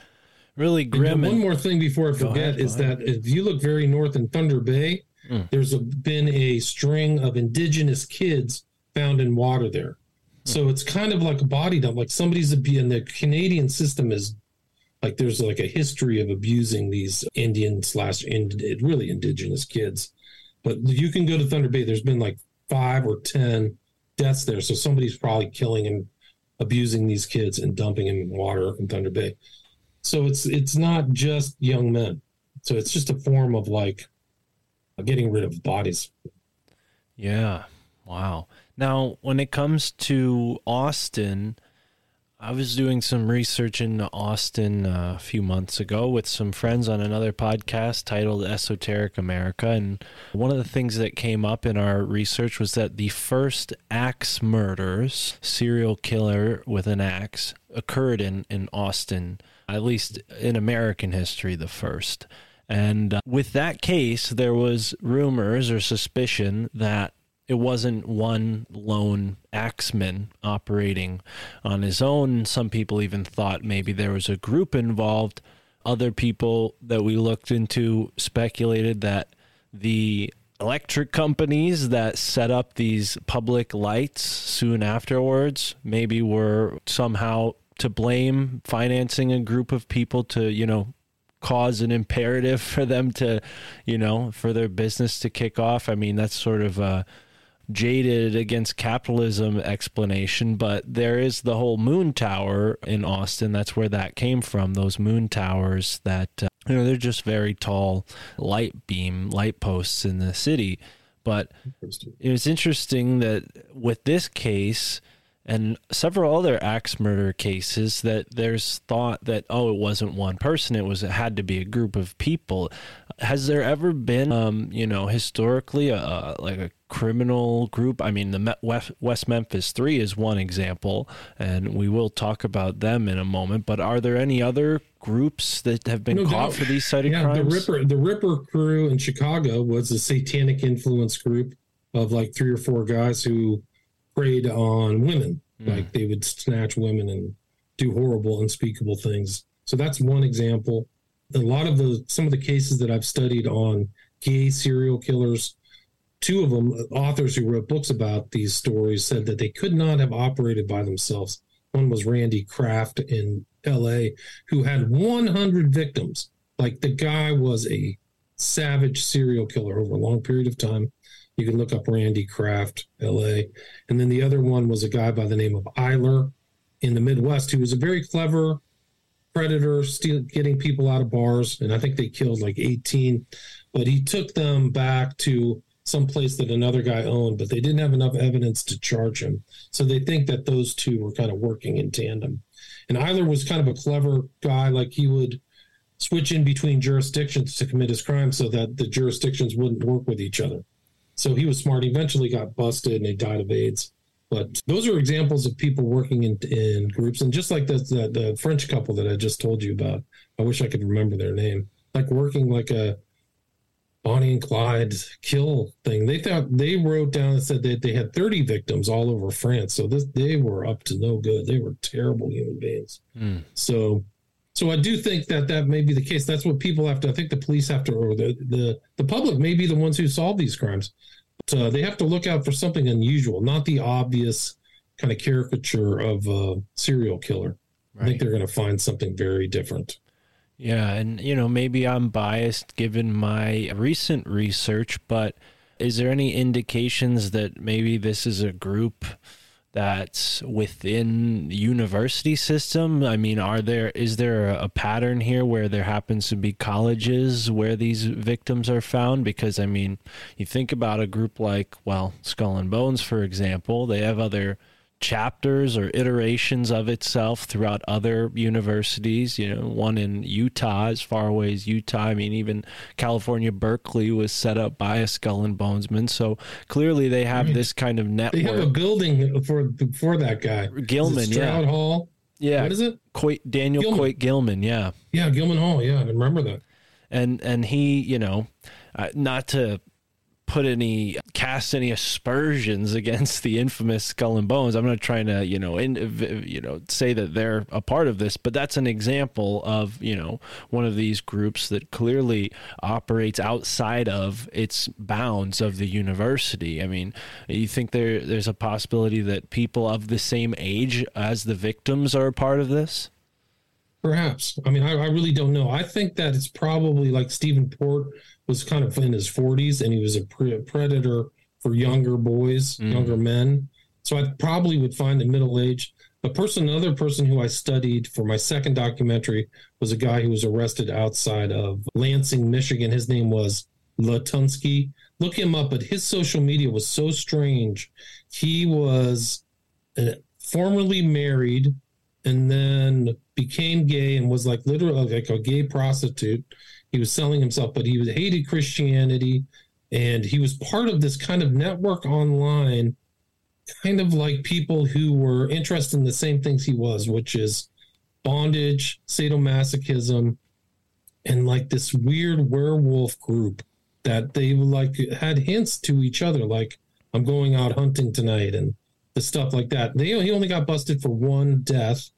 really grim. And one and- more thing before I forget ahead, is that if you look very north in Thunder Bay, Mm. there's a, been a string of indigenous kids found in water there. So it's kind of like a body dump. Like somebody's abusing the Canadian system is like there's like a history of abusing these Indian slash really indigenous kids. But you can go to Thunder Bay. There's been like five or ten deaths there. So somebody's probably killing and abusing these kids and dumping them in water in Thunder Bay. So it's it's not just young men. So it's just a form of like getting rid of bodies. Yeah. Wow. Now, when it comes to Austin, I was doing some research in Austin uh, a few months ago with some friends on another podcast titled Esoteric America. And one of the things that came up in our research was that the first axe murders, serial killer with an axe, occurred in, in Austin, at least in American history, the first. And uh, with that case, there was rumors or suspicion that it wasn't one lone axeman operating on his own. Some people even thought maybe there was a group involved. Other people that we looked into speculated that the electric companies that set up these public lights soon afterwards maybe were somehow to blame financing a group of people to, you know, cause an imperative for them to, you know, for their business to kick off. I mean, that's sort of a jaded against capitalism explanation, but there is the whole moon tower in Austin. That's where that came from. Those moon towers that, uh, you know, they're just very tall light beam, light posts in the city. But it was interesting that with this case and several other axe murder cases that there's thought that oh it wasn't one person it was it had to be a group of people has there ever been um you know historically a, a like a criminal group i mean the west, west memphis 3 is one example and we will talk about them in a moment but are there any other groups that have been No caught doubt. for these sided yeah, crimes the Ripper, the Ripper crew in Chicago was a satanic influence group of like three or four guys who preyed on women. Hmm. Like they would snatch women and do horrible, unspeakable things. So that's one example. A lot of the some of the cases that I've studied on gay serial killers, two of them authors who wrote books about these stories said that they could not have operated by themselves. One was Randy Kraft in L.A., who had 100 victims. Like the guy was a savage serial killer over a long period of time. You can look up Randy Kraft, LA. And then the other one was a guy by the name of Eyler in the Midwest who was a very clever predator, steal, getting people out of bars. And I think they killed like 18, but he took them back to some place that another guy owned, but they didn't have enough evidence to charge him. So they think that those two were kind of working in tandem. And Eyler was kind of a clever guy, like he would switch in between jurisdictions to commit his crime so that the jurisdictions wouldn't work with each other. So he was smart. He eventually got busted and he died of AIDS. But those are examples of people working in, in groups. And just like the, the, the French couple that I just told you about, I wish I could remember their name, like working like a Bonnie and Clyde kill thing. They thought they wrote down and said that they had 30 victims all over France. So this, they were up to no good. They were terrible human beings. Hmm. So, so I do think that that may be the case. That's what people have to. I think the police have to, or the the, the public may be the ones who solve these crimes. But, uh, they have to look out for something unusual, not the obvious kind of caricature of a serial killer. I think they're going to find something very different. Yeah, and you know, maybe I'm biased given my recent research, but is there any indications that maybe this is a group that's within the university system? I mean, are there is there a pattern here where there happens to be colleges where these victims are found? Because I mean, you think about a group like well, Skull and Bones, for example, they have other chapters or iterations of itself throughout other universities. You know, one in Utah, as far away as Utah. I mean, even California, Berkeley was set up by a Skull and Bonesman. So clearly, they have Right. this kind of network. They have a building for for that guy. Gilman, it yeah. Hall. yeah, What is it? Coit, Daniel Gilman. Coit Gilman, yeah. Yeah, Gilman Hall. Yeah, I remember that. and and he you know uh, not to put any cast any aspersions against the infamous skull and bones. I'm not trying to you know in, you know say that they're a part of this but that's an example of you know one of these groups that clearly operates outside of its bounds of the university. I mean you think there there's a possibility that people of the same age as the victims are a part of this Perhaps. I mean, I, I really don't know. I think that it's probably like Stephen Port was kind of in his 40s and he was a pre- predator for younger boys, Mm. younger men. So I probably would find a middle age. A person, another person who I studied for my second documentary was a guy who was arrested outside of Lansing, Michigan. His name was Latunski. Look him up, but his social media was so strange. He was uh, formerly married and then became gay and was like literally like a gay prostitute. He was selling himself, but he hated Christianity, and he was part of this kind of network online, kind of like people who were interested in the same things he was, which is bondage, sadomasochism, and like this weird werewolf group that they like had hints to each other, like I'm going out hunting tonight and the stuff like that. They he only got busted for one death,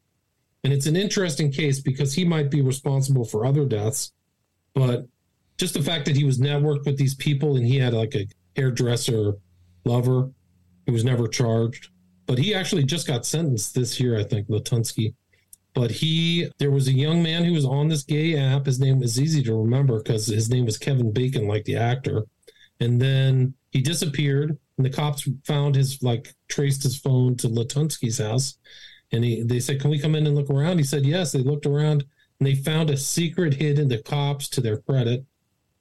and it's an interesting case because he might be responsible for other deaths, but just the fact that he was networked with these people and he had like a hairdresser lover who was never charged, but he actually just got sentenced this year, I think, Latunski. But he, there was a young man who was on this gay app. His name is easy to remember because his name was Kevin Bacon, like the actor. And then he disappeared, and the cops found his like traced his phone to Latunski's house, and he they said, "Can we come in and look around?" He said, "Yes." They looked around, and they found a secret hidden. The cops, to their credit,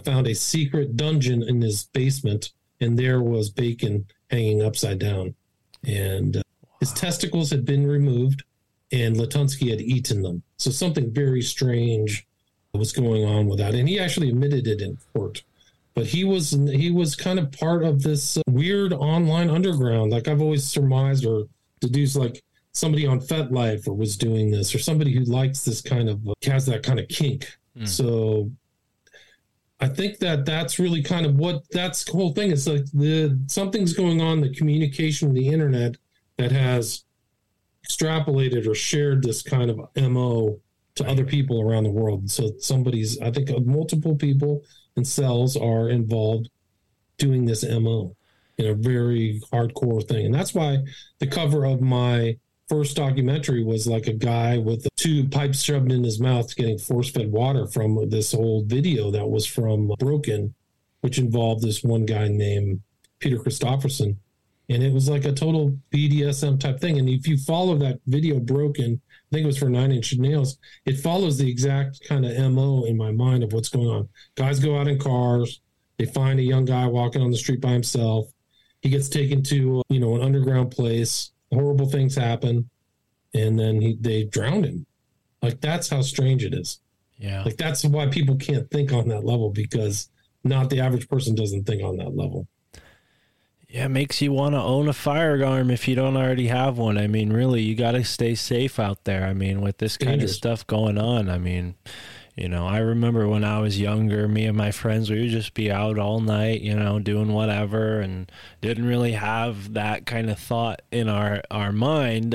found a secret dungeon in his basement, and there was Bacon hanging upside down, and uh, his testicles had been removed, and Latunski had eaten them. So something very strange was going on with that, and he actually admitted it in court but he was he was kind of part of this weird online underground. Like i've always surmised or deduced like somebody on FetLife or was doing this or somebody who likes this kind of uh, has that kind of kink. So i think that that's really kind of what that's the whole thing. Is like the something's going on the communication of the internet that has extrapolated or shared this kind of mo to other people around the world. So somebody's i think multiple people and cells are involved doing this mo in a very hardcore thing. And that's why the cover of my first documentary was like a guy with two pipes shoved in his mouth getting force-fed water from this old video that was from broken which involved this one guy named peter christopherson. And it was like a total bdsm type thing. And if you follow that video broken i think it was for nine inch nails it follows the exact kind of mo in my mind of what's going on. Guys go out in cars they find a young guy walking on the street by himself he gets taken to you know an underground place horrible things happen and then he, they drown him. Like that's how strange it is. Yeah. Like that's why people can't think on that level because not the average person doesn't think on that level Yeah, it makes you want to own a firearm if you don't already have one. I mean, really, you got to stay safe out there. I mean, with this kind of stuff going on, I mean, you know, I remember when I was younger, me and my friends, we would just be out all night, you know, doing whatever and didn't really have that kind of thought in our, our mind.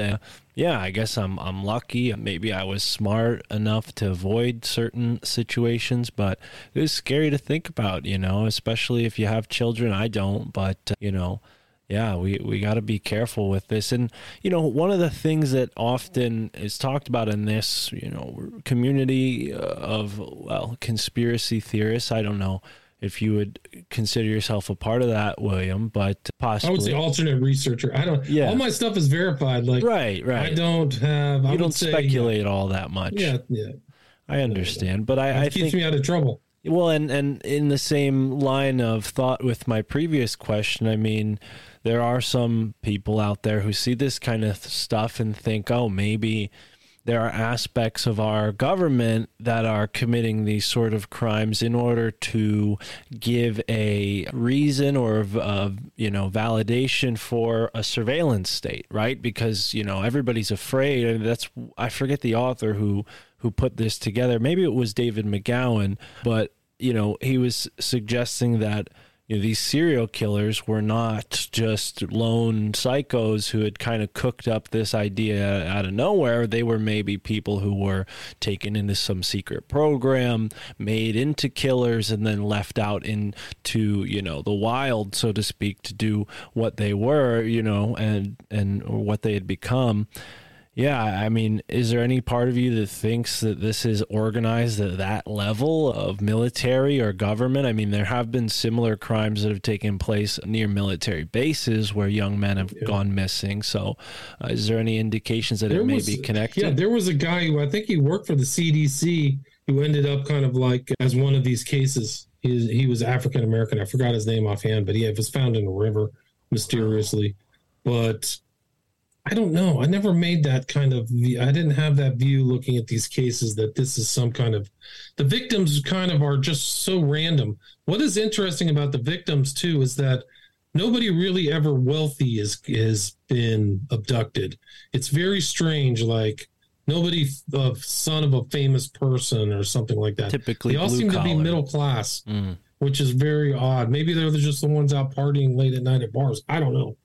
Yeah, I guess I'm I'm lucky. Maybe I was smart enough to avoid certain situations, but it was scary to think about, you know, especially if you have children. I don't, but you know, yeah, we, we got to be careful with this. And, you know, one of the things that often is talked about in this, you know, community uh, of, well, conspiracy theorists, I don't know if you would consider yourself a part of that, William, but possibly. I would say alternate researcher. I don't. Yeah. All my stuff is verified. Like right, right. I don't have. I you don't say, speculate all that much. Yeah, yeah. I understand, but I, It I keeps think me out of trouble. Well, and and in the same line of thought with my previous question, I mean, there are some people out there who see this kind of stuff and think, oh, maybe there are aspects of our government that are committing these sort of crimes in order to give a reason or uh, you know validation for a surveillance state right? Because you know everybody's afraid and that's i forget the author who who put this together. Maybe it was david mcgowan but you know he was suggesting that you know, these serial killers were not just lone psychos who had kind of cooked up this idea out of nowhere. They were maybe people who were taken into some secret program, made into killers, and then left out into you know the wild, so to speak, to do what they were, you know, and and what they had become. Yeah, I mean, is there any part of you that thinks that this is organized at that level of military or government? I mean, there have been similar crimes that have taken place near military bases where young men have gone missing. So, uh, is there any indications that it may be connected? Yeah, there was a guy who I think he worked for the CDC who ended up kind of like as one of these cases. He, he was African American. I forgot his name offhand, but he was found in a river mysteriously. But I don't know. I never made that kind of. view- I didn't have that view looking at these cases that this is some kind of. The victims kind of are just so random. What is interesting about the victims too is that nobody really ever wealthy is has been abducted. It's very strange. Like nobody a son of a famous person or something like that. Typically they all seem to be middle class, Mm. which is very odd. Maybe they're just the ones out partying late at night at bars. I don't know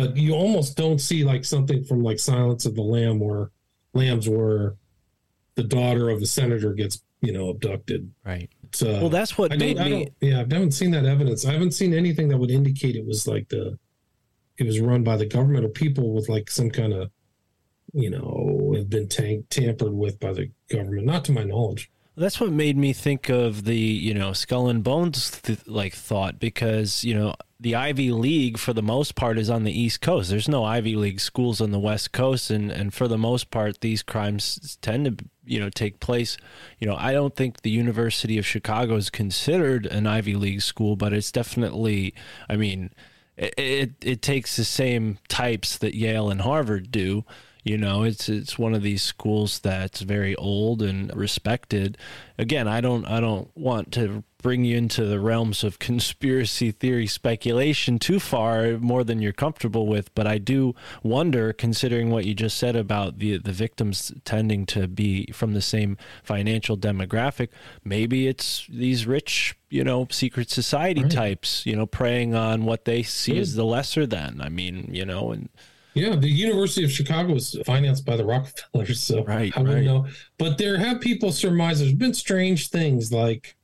but you almost don't see like something from like Silence of the Lamb where lambs where the daughter of a senator gets you know abducted. Right. It's, uh, Well, that's what I made don't, I me. yeah, I haven't seen that evidence. I haven't seen anything that would indicate it was like the it was run by the government or people with like some kind of you know have been tank, tampered with by the government. Not to my knowledge. That's what made me think of the you know skull and bones th- like thought because you know the Ivy League for the most part is on the East Coast. There's no Ivy League schools on the West Coast, and and for the most part, these crimes tend to you know take place. You know, I don't think the University of Chicago is considered an Ivy League school, but it's definitely. I mean, it it, it takes the same types that Yale and Harvard do. You know, it's it's one of these schools that's very old and respected. Again, I don't I don't want to bring you into the realms of conspiracy theory speculation too far more than you're comfortable with, but I do wonder considering what you just said about the the victims tending to be from the same financial demographic, maybe it's these rich, you know, secret society types, you know, preying on what they see as the lesser than. I mean, you know, and Yeah, the University of Chicago was financed by the Rockefellers, so Right, I wouldn't right. know. But there have people surmised there's been strange things like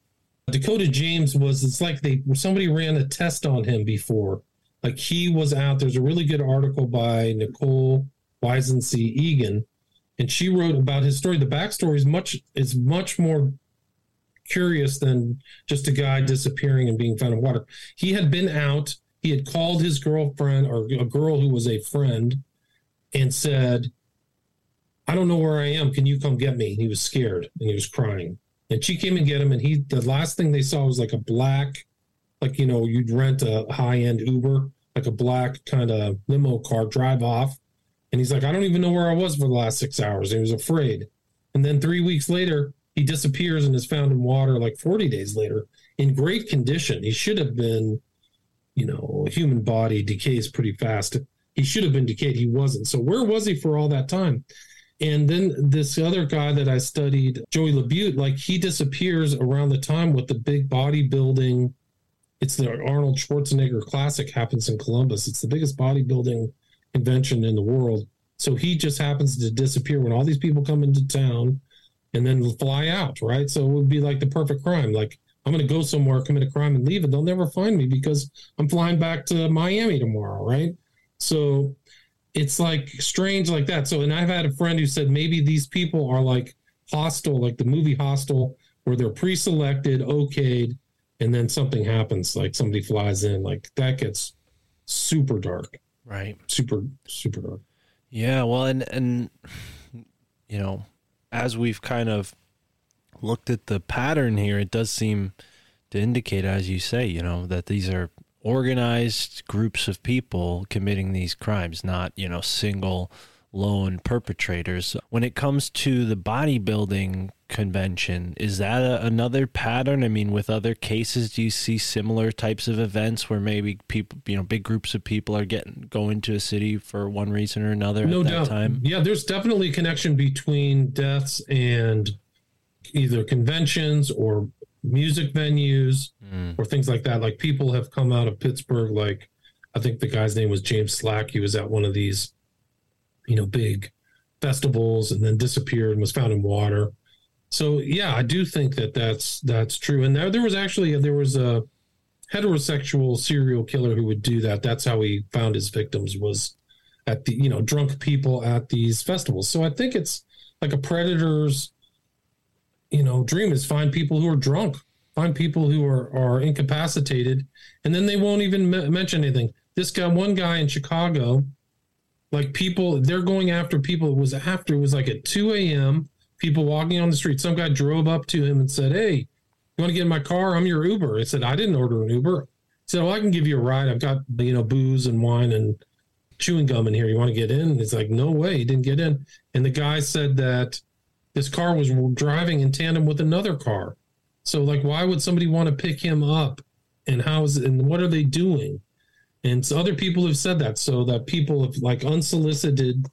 Dakota James was. It's like they somebody ran a test on him before. Like he was out. There's a really good article by Nicole Weisensee Egan, and she wrote about his story. The backstory is much is much more curious than just a guy disappearing and being found in water. He had been out. He had called his girlfriend or a girl who was a friend and said, I don't know where I am. Can you come get me? He was scared and he was crying. And she came and get him. And he, the last thing they saw was like a black, like, you know, you'd rent a high end Uber, like a black kind of limo car, drive off. And he's like, I don't even know where I was for the last six hours. He was afraid. And then three weeks later, he disappears and is found in water like 40 days later in great condition. He should have been, you know, a human body decays pretty fast. He should have been decayed. He wasn't. So where was he for all that time? And then this other guy that I studied, Joey Labute, like he disappears around the time with the big bodybuilding. It's the Arnold Schwarzenegger Classic happens in Columbus. It's the biggest bodybuilding convention in the world. So he just happens to disappear when all these people come into town and then fly out, right? So it would be like the perfect crime. Like I'm going to go somewhere, commit a crime, and leave, and they'll never find me because I'm flying back to Miami tomorrow, right? So it's like strange like that. So, and I've had a friend who said maybe these people are like hostile, like the movie Hostel, where they're pre-selected, okayed, and then something happens, like somebody flies in, like that gets super dark, Right. super super dark. Yeah, well, and and you know, as we've kind of looked at the pattern here, it does seem to indicate, as you say, you know, that these are organized groups of people committing these crimes, not you know single lone perpetrators. When it comes to the bodybuilding convention, is that a, another pattern? I mean, with other cases, do you see similar types of events where maybe people, you know, big groups of people are getting going to a city for one reason or another no at that doubt. time? Yeah, there's definitely a connection between deaths and either conventions or music venues Mm. or things like that. Like people have come out of Pittsburgh. Like I think the guy's name was James Slack. He was at one of these, you know, big festivals and then disappeared and was found in water. So yeah, I do think that that's that's true. And there there was actually there was a heterosexual serial killer who would do that. That's how he found his victims was at the you know drunk people at these festivals. So I think it's like a predator's you know dream is find people who are drunk, find people who are are incapacitated, and then they won't even me- mention anything. This guy, one guy in Chicago, like people, they're going after people. It was after it was like at two a.m. People walking on the street. Some guy drove up to him and said, "Hey, you want to get in my car? I'm your Uber." I said, "I didn't order an Uber." He said, "Well, I can give you a ride. I've got you know booze and wine and chewing gum in here. You want to get in?" It's like, "No way." He didn't get in. And the guy said that this car was driving in tandem with another car. So, like, why would somebody want to pick him up? And how is and what are they doing? And so other people have said that. So that people have like unsolicited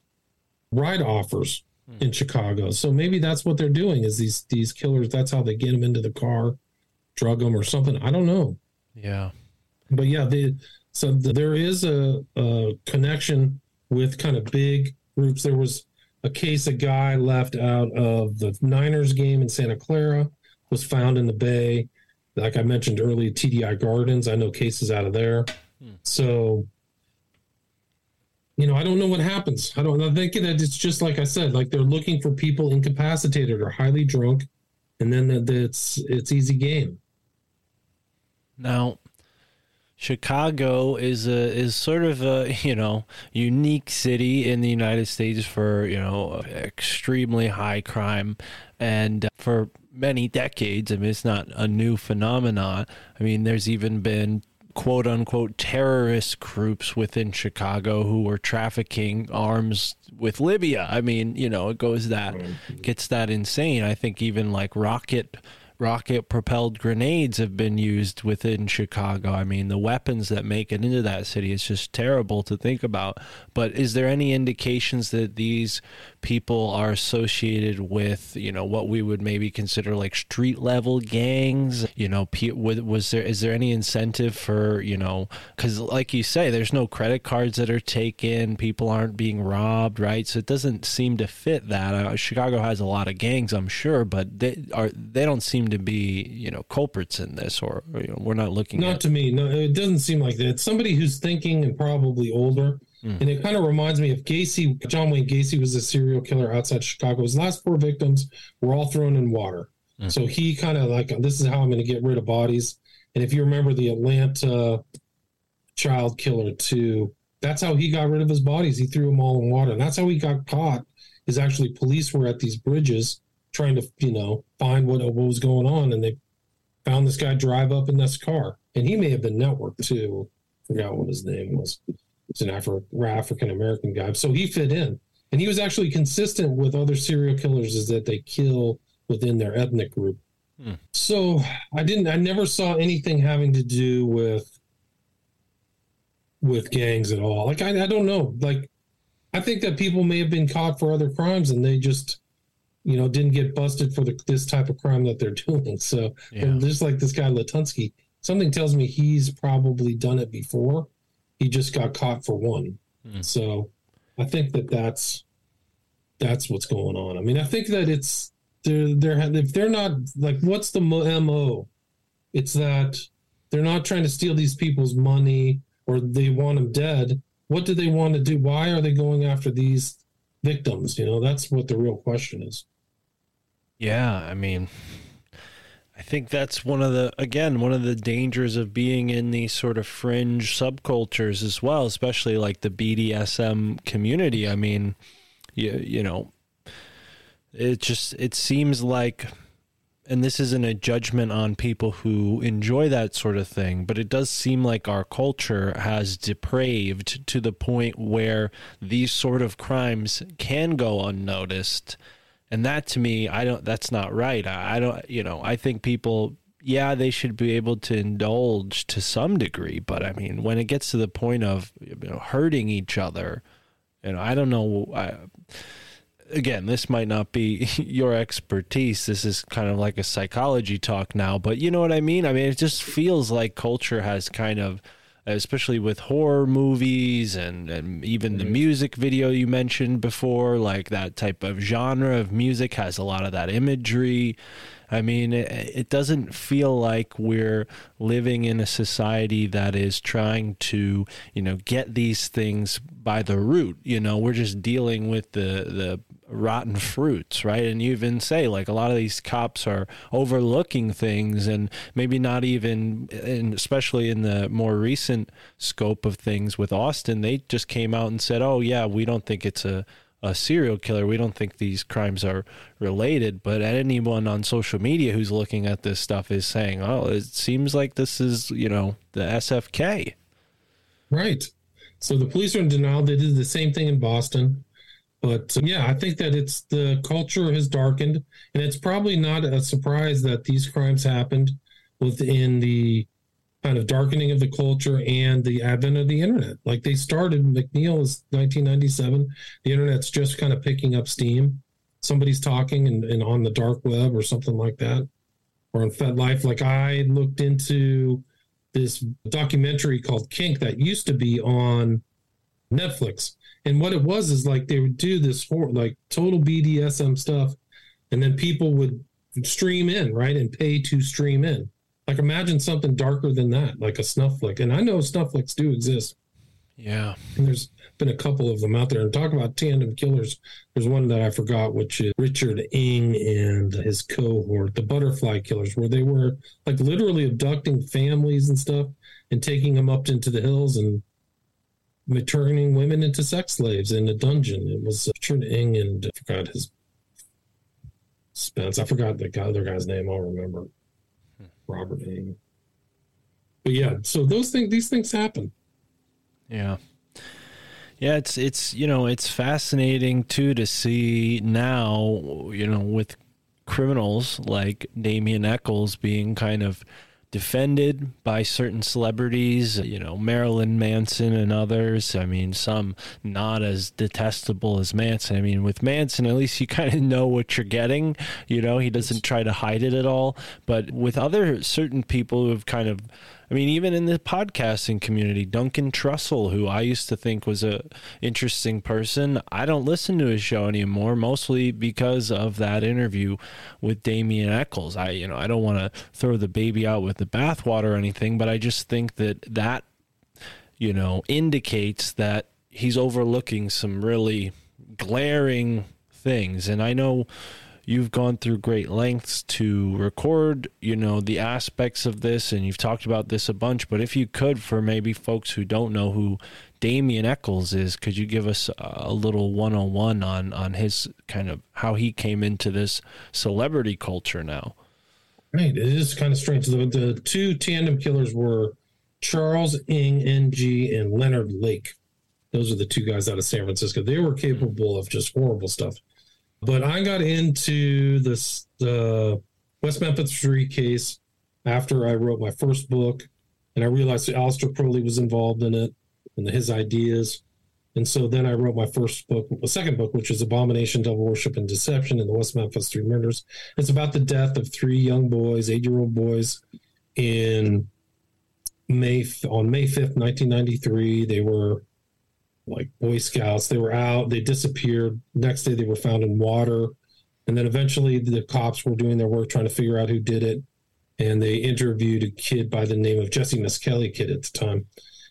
ride offers hmm. in Chicago. So maybe that's what they're doing. Is these these killers? That's how they get them into the car, drug them or something. I don't know Yeah. but yeah, they, so there is a, a connection with kind of big groups. There was a case a guy left out of the Niners game in Santa Clara was found in the Bay. Like I mentioned earlier, TDI Gardens. I know cases out of there. Hmm. So, you know, I don't know what happens. I don't. I think that it's just like I said. Like they're looking for people incapacitated or highly drunk, and then that it's it's easy game. Now, Chicago is a is sort of a you know unique city in the United States for you know extremely high crime, and uh, for many decades. I mean, it's not a new phenomenon. I mean, there's even been quote unquote terrorist groups within Chicago who were trafficking arms with Libya. I mean, you know, it goes that gets that insane. I think even like rocket rocket propelled grenades have been used within Chicago. I mean, the weapons that make it into that city is just terrible to think about. But is there any indications that these people are associated with, you know, what we would maybe consider like street level gangs? You know, was there is there any incentive for, you know, cuz like you say there's no credit cards that are taken, people aren't being robbed, right? So it doesn't seem to fit that. Uh, Chicago has a lot of gangs, I'm sure, but they are they don't seem to be, you know, culprits in this or, or, you know, we're not looking Not at to me. No, it doesn't seem like that. It's somebody who's thinking and probably older. Mm. And it kind of reminds me of Gacy. John Wayne Gacy was a serial killer outside Chicago. His last four victims were all thrown in water. Mm. So he kind of like, this is how I'm going to get rid of bodies. And if you remember the Atlanta child killer too, that's how he got rid of his bodies. He threw them all in water. And that's how he got caught. Is actually police were at these bridges trying to, you know, find what, what was going on. And they found this guy drive up in this car, and he may have been networked too. Forgot what his name was. It's an African American guy, so he fit in, and he was actually consistent with other serial killers. Is that they kill within their ethnic group. Hmm. So I didn't. I never saw anything having to do with with gangs at all. Like I, I don't know. Like I think that people may have been caught for other crimes, and they just you know didn't get busted for the, this type of crime that they're doing. So Yeah. just like this guy Latunski, something tells me he's probably done it before. He just got caught for one. Hmm. So I think that that's that's what's going on. I mean, I think that it's they're they're if they're not like what's the mo? It's that they're not trying to steal these people's money or they want them dead. What do they want to do? Why are they going after these victims? You know, that's what the real question is. Yeah, I mean, I think that's one of the again one of the dangers of being in these sort of fringe subcultures as well, especially like the BDSM community. I mean, you you know, it just it seems like and this isn't a judgment on people who enjoy that sort of thing, but it does seem like our culture has depraved to the point where these sort of crimes can go unnoticed. And that to me, I don't, that's not right. I, I don't, you know, I think people, yeah, they should be able to indulge to some degree, but I mean, when it gets to the point of you know, hurting each other, you know, I don't know. I, again, this might not be your expertise. This is kind of like a psychology talk now, but you know what I mean? I mean, it just feels like culture has kind of, especially with horror movies and, and even the mm-hmm. music video you mentioned before, like that type of genre of music has a lot of that imagery. I mean, it, it doesn't feel like we're living in a society that is trying to, you know, get these things by the root. You know, we're just dealing with the the rotten fruits, right? And you even say like a lot of these cops are overlooking things and maybe not even, and especially in the more recent scope of things with Austin, they just came out and said, "Oh yeah, we don't think it's a." A serial killer. We don't think these crimes are related, but anyone on social media who's looking at this stuff is saying, "Oh, it seems like this is, you know, the SFK." Right. So the police are in denial. They did the same thing in Boston. But uh, yeah, I think that it's the culture has darkened, and it's probably not a surprise that these crimes happened within the kind of darkening of the culture and the advent of the internet. Like they started, McNeill is 1997. The internet's just kind of picking up steam. Somebody's talking and, and on the dark web or something like that, or in FetLife. Like I looked into this documentary called Kink that used to be on Netflix. And what it was is like they would do this for like total BDSM stuff, and then people would stream in, right, and pay to stream in. Like imagine something darker than that, like a snuff flick. And I know snuff flicks do exist. Yeah. And there's been a couple of them out there. And talk about tandem killers. There's one that I forgot, which is Richard Ng and his cohort, the butterfly killers, where they were like literally abducting families and stuff and taking them up into the hills and turning women into sex slaves in a dungeon. It was uh, Richard Ng and I forgot his Spence. I forgot the other guy's name. I'll remember. Hmm. Robert Ng. But yeah, so those things, these things happen. Yeah. Yeah, it's it's you know, it's fascinating too to see now, you know, with criminals like Damien Echols being kind of defended by certain celebrities, you know, Marilyn Manson and others. I mean, some not as detestable as Manson. I mean, with Manson, at least you kind of know what you're getting. You know, he doesn't try to hide it at all. But with other certain people who have kind of I mean, even in the podcasting community, Duncan Trussell, who I used to think was a interesting person, I don't listen to his show anymore, mostly because of that interview with Damien Echols. I, you know, I don't want to throw the baby out with the bathwater or anything, but I just think that that, you know, indicates that he's overlooking some really glaring things. And I know you've gone through great lengths to record, you know, the aspects of this, and you've talked about this a bunch. But if you could, for maybe folks who don't know who Damien Echols is, could you give us a little one on one on on his kind of how he came into this celebrity culture now? Right, it is kind of strange. The, the two tandem killers were Charles Ng, NG, and Leonard Lake. Those are the two guys out of San Francisco. They were capable of just horrible stuff. But I got into this the West Memphis Three case after I wrote my first book, and I realized that Aleister Crowley was involved in it and his ideas. And so then I wrote my first book, a second book, which is Abomination, Devil Worship, and Deception in the West Memphis Three Murders. It's about the death of three young boys, eight year old boys, in May on May fifth, nineteen ninety three. They were like Boy Scouts. They were out, they disappeared. Next day, they were found in water. And then eventually, the cops were doing their work trying to figure out who did it. And they interviewed a kid by the name of Jessie Misskelley kid at the time.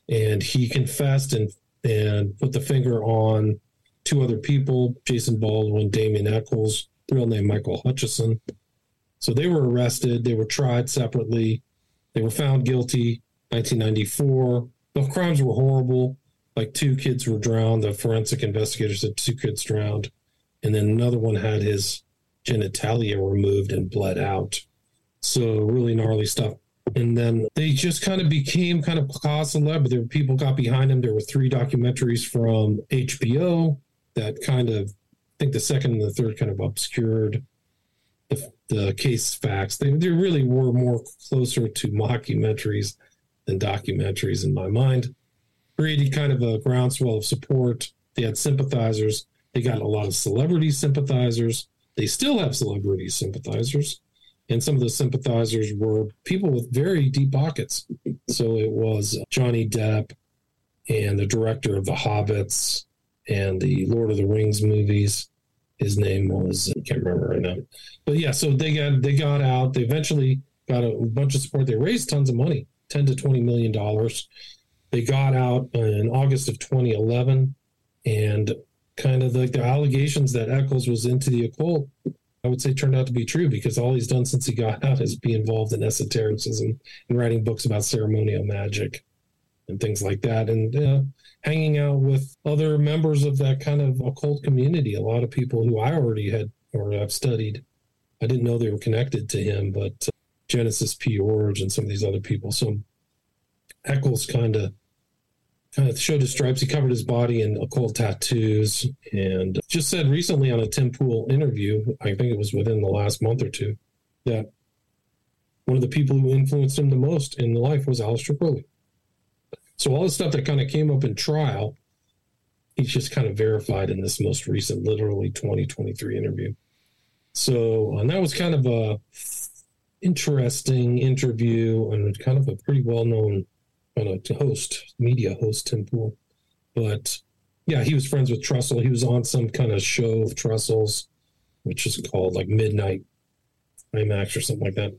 And he confessed and, and put the finger on two other people Jason Baldwin, Damien Echols, real name Michael Hutchison. So they were arrested. They were tried separately. They were found guilty. 1994. The crimes were horrible. Like two kids were drowned. The forensic investigators said two kids drowned, and then another one had his genitalia removed and bled out. So really gnarly stuff. And then they just kind of became kind of cause celeb. There were people got behind them. There were three documentaries from HBO that kind of, I think the second and the third kind of obscured the, the case facts. They, they really were more closer to mockumentaries than documentaries in my mind. Created kind of a groundswell of support. They had sympathizers. They got a lot of celebrity sympathizers. They still have celebrity sympathizers. And some of the sympathizers were people with very deep pockets. So it was Johnny Depp and the director of The Hobbits and the Lord of the Rings movies. His name was I can't remember right now. But yeah, so they got they got out. They eventually got a bunch of support. They raised tons of money, ten to twenty million dollars. They got out in August of 2011, and kind of like the allegations that Echols was into the occult I would say turned out to be true because all he's done since he got out is be involved in esotericism and writing books about ceremonial magic and things like that, and uh, hanging out with other members of that kind of occult community. A lot of people who I already had or I've studied. I didn't know they were connected to him, but uh, Genesis P-Orridge and some of these other people. So Echols kind of Uh, of showed his stripes. He covered his body in occult tattoos and just said recently on a Tim Pool interview, I think it was within the last month or two, that one of the people who influenced him the most in life was Aleister Crowley. So all the stuff that kind of came up in trial, he's just kind of verified in this most recent, literally 2023 interview. So, and that was kind of a interesting interview and kind of a pretty well known Uh, kind of host, media host, Tim Pool. But yeah, he was friends with Trussell. He was on some kind of show of Trussell's, which is called like Midnight IMAX or something like that.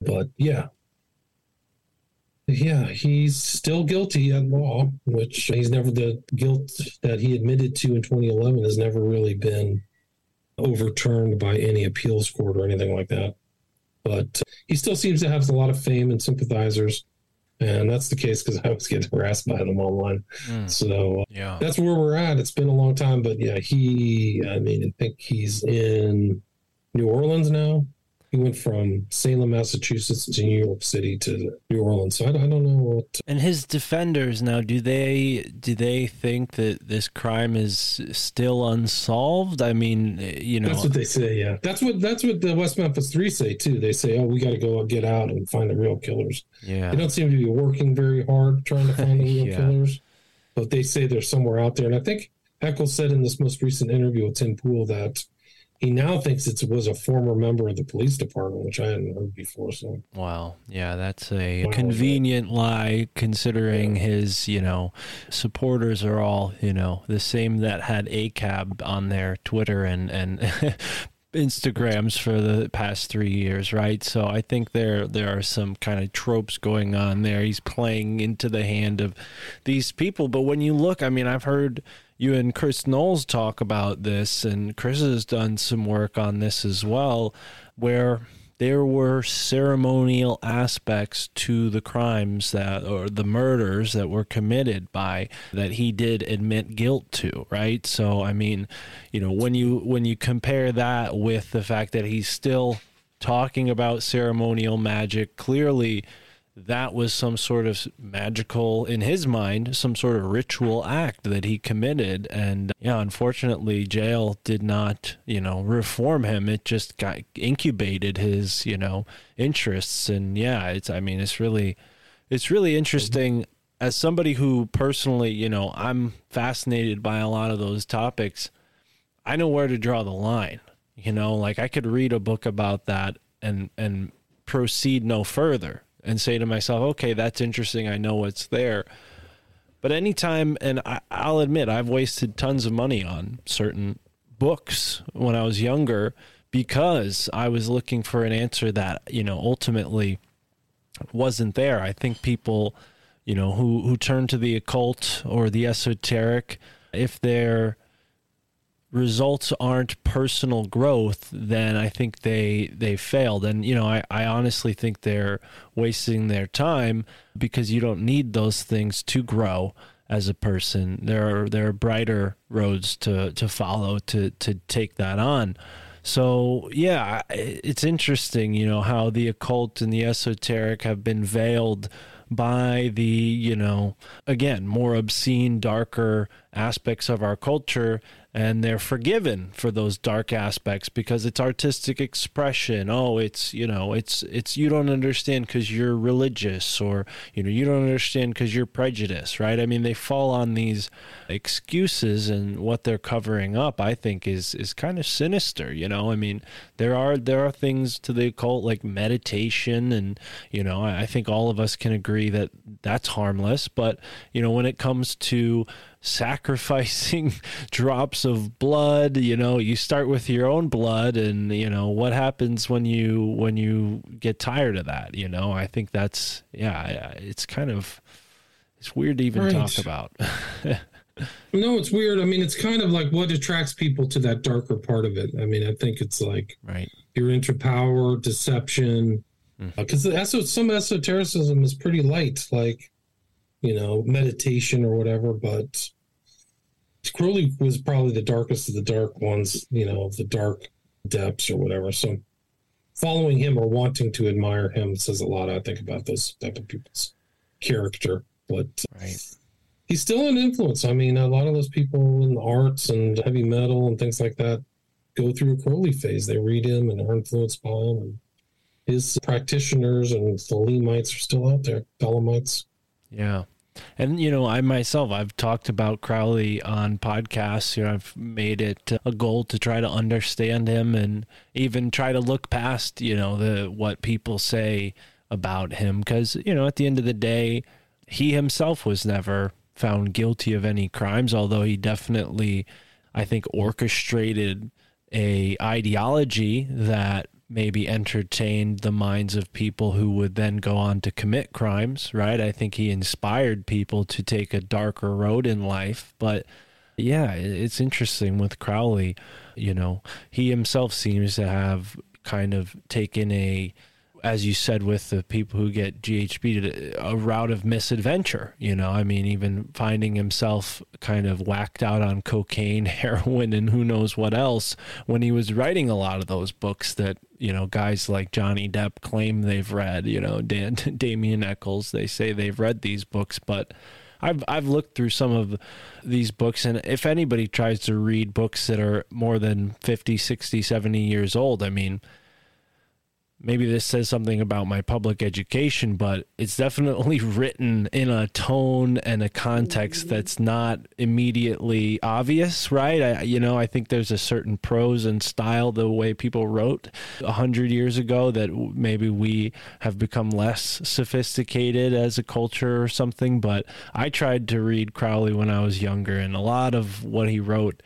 But yeah. Yeah, he's still guilty at law, which he's never the guilt that he admitted to in 2011 has never really been overturned by any appeals court or anything like that. But uh, he still seems to have a lot of fame and sympathizers and that's the case because I was getting harassed by them online. Mm. So Yeah. that's where we're at. It's been a long time, but yeah, he. I mean, I think he's in New Orleans now. He went from Salem, Massachusetts to New York City to New Orleans. So I, I don't know what. And his defenders now, do they do they think that this crime is still unsolved? I mean, you know, That's what they say. Yeah, that's what that's what the West Memphis Three say too. They say, "Oh, we got to go get out and find the real killers." yeah, They don't seem to be working very hard trying to find the real Yeah. killers, but they say they're somewhere out there. And I think Echols said in this most recent interview with Tim Pool that he now thinks it was a former member of the police department, which I hadn't heard before. So Wow. Yeah, that's a Wow. convenient lie considering his, you know, supporters are all, you know, the same that had ACAB on their Twitter and and Instagrams for the past 3 years, right? So I think there there are some kind of tropes going on there. He's playing into the hand of these people, but when you look, I mean, I've heard you and Chris Knowles talk about this, and Chris has done some work on this as well, where there were ceremonial aspects to the crimes that or the murders that were committed by that he did admit guilt to right? So i mean you know when you when you compare that with the fact that he's still talking about ceremonial magic clearly that was some sort of magical in his mind some sort of ritual act that he committed. And yeah unfortunately jail did not you know reform him. It just got incubated his you know interests. And yeah it's i mean it's really it's really interesting. As somebody who personally you know i'm fascinated by a lot of those topics i know where to draw the line you know? Like i could read a book about that and and proceed no further and say to myself, okay, that's interesting. I know what's there. But anytime, and I, I'll admit, I've wasted tons of money on certain books when I was younger because I was looking for an answer that, you know, ultimately wasn't there. I think people, you know, who, who turn to the occult or the esoteric, if they're results aren't personal growth, then I think they they failed. And you know, I, I honestly think they're wasting their time because you don't need those things to grow as a person. There are there are brighter roads to to follow to to take that on. So yeah, it's interesting, you know, how the occult and the esoteric have been veiled by the, you know, again, more obscene, darker aspects of our culture and they're forgiven for those dark aspects because it's artistic expression. Oh it's you know it's it's you don't understand because you're religious or you know you don't understand because you're prejudiced right? I mean they fall on these excuses and what they're covering up i think is is kind of sinister you know? I mean there are there are things to the occult like meditation and you know i, I think all of us can agree that that's harmless but you know when it comes to sacrificing drops of blood you know you start with your own blood and you know what happens when you when you get tired of that you know i think that's yeah it's kind of it's weird to even Right. talk about No, it's weird. I mean, it's kind of like what attracts people to that darker part of it. I mean, I think it's like right you're into power, deception, because mm some esotericism is pretty light, like you know, meditation or whatever. But Crowley was probably the darkest of the dark ones, you know, of the dark depths or whatever. So following him or wanting to admire him says a lot, I think, about those type of people's character. But right he's still an influence. I mean, a lot of those people in the arts and heavy metal and things like that go through a Crowley phase. They read him and are influenced by him. And his practitioners and the Thelemites are still out there, Thelemites. Yeah. And you know, I myself, I've talked about Crowley on podcasts. You know, I've made it a goal to try to understand him and even try to look past, you know, the what people say about him because, you know, at the end of the day, he himself was never found guilty of any crimes, although he definitely I think orchestrated a ideology that maybe entertained the minds of people who would then go on to commit crimes, right? I think he inspired people to take a darker road in life, but yeah, it's interesting with Crowley, you know, he himself seems to have kind of taken a as you said with the people who get GHB, a route of misadventure. You know, I mean, even finding himself kind of whacked out on cocaine, heroin, and who knows what else when he was writing a lot of those books that you know guys like Johnny Depp claim they've read. You know, Dan, Damien Echols, they say they've read these books, but. I've I've looked through some of these books and if anybody tries to read books that are more than 50, 60, 70 years old, I mean, maybe this says something about my public education, but it's definitely written in a tone and a context mm-hmm. that's not immediately obvious, right? I, you know, I think there's a certain prose and style the way people wrote a hundred years ago that maybe we have become less sophisticated as a culture or something. But I tried to read Crowley when I was younger, and a lot of what he wrote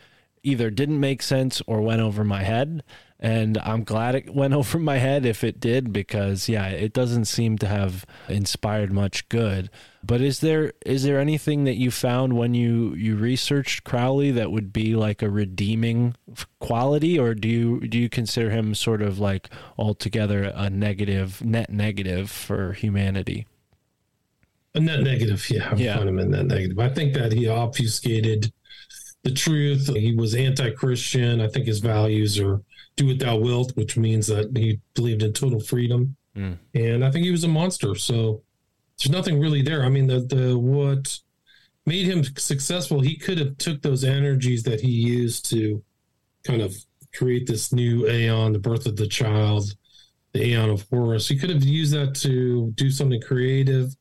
either didn't make sense or went over my head. And I'm glad it went over my head if it did, because yeah, it doesn't seem to have inspired much good. But is there is there anything that you found when you you researched Crowley that would be like a redeeming quality, or do you do you consider him sort of like altogether a negative net negative for humanity? A net negative, yeah. I'm Yeah. him in net negative. I think that he obfuscated the truth. He was anti-Christian. I think his values are do what thou wilt, which means that he believed in total freedom. Mm. And I think he was a monster. So there's nothing really there. I mean, the the what made him successful, he could have took those energies that he used to kind of create this new aeon, the birth of the child, the aeon of Horus. He could have used that to do something creative.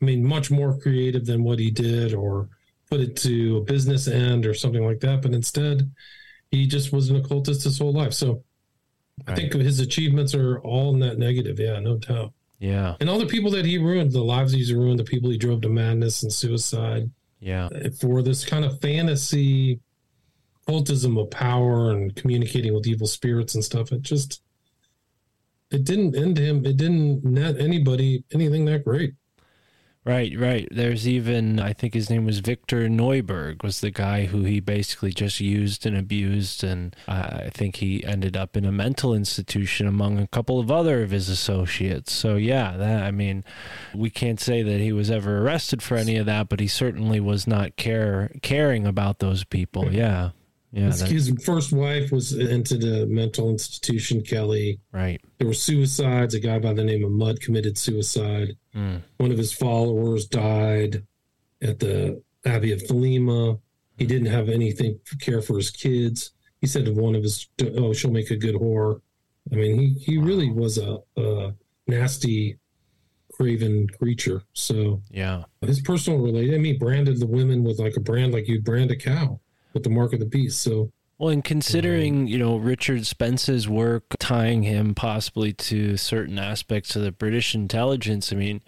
I mean, much more creative than what he did, or put it to a business end or something like that. But instead, he just was an occultist his whole life. So I think his achievements are all net negative. Yeah, no doubt. Yeah, And all the people that he ruined, the lives he's ruined, the people he drove to madness and suicide yeah, uh, for this kind of fantasy cultism of power and communicating with evil spirits and stuff. It just, it didn't end him. It didn't net anybody anything that great. Right, right. There's even I think his name was Victor Neuburg was the guy who he basically just used and abused, and uh, I think he ended up in a mental institution among a couple of other of his associates. So yeah, that I mean, we can't say that he was ever arrested for any of that, but he certainly was not care caring about those people. Yeah, yeah, His, his first wife was into the mental institution, Kelly. right. There were suicides. A guy by the name of Mudd committed suicide. Mm. One of his followers died at the Abbey of Thelema. He didn't have anything to care for his kids. He said to one of his, "Oh, she'll make a good whore." I mean, he he really was a, a nasty, craven creature. So Yeah. his personal relation. I mean, he branded the women with like a brand, like you'd brand a cow with the mark of the beast. So Well, and considering, you know, Richard Spence's work tying him possibly to certain aspects of the British intelligence, I mean,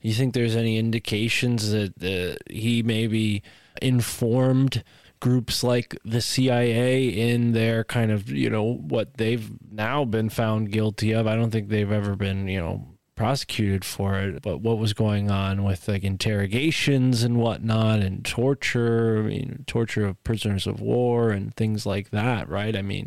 you think there's any indications that uh, he maybe informed groups like the CIA in their kind of, you know, what they've now been found guilty of? I don't think they've ever been, you know, prosecuted for it, but what was going on with like interrogations and whatnot and torture, you know, torture of prisoners of war and things like that, right? I mean,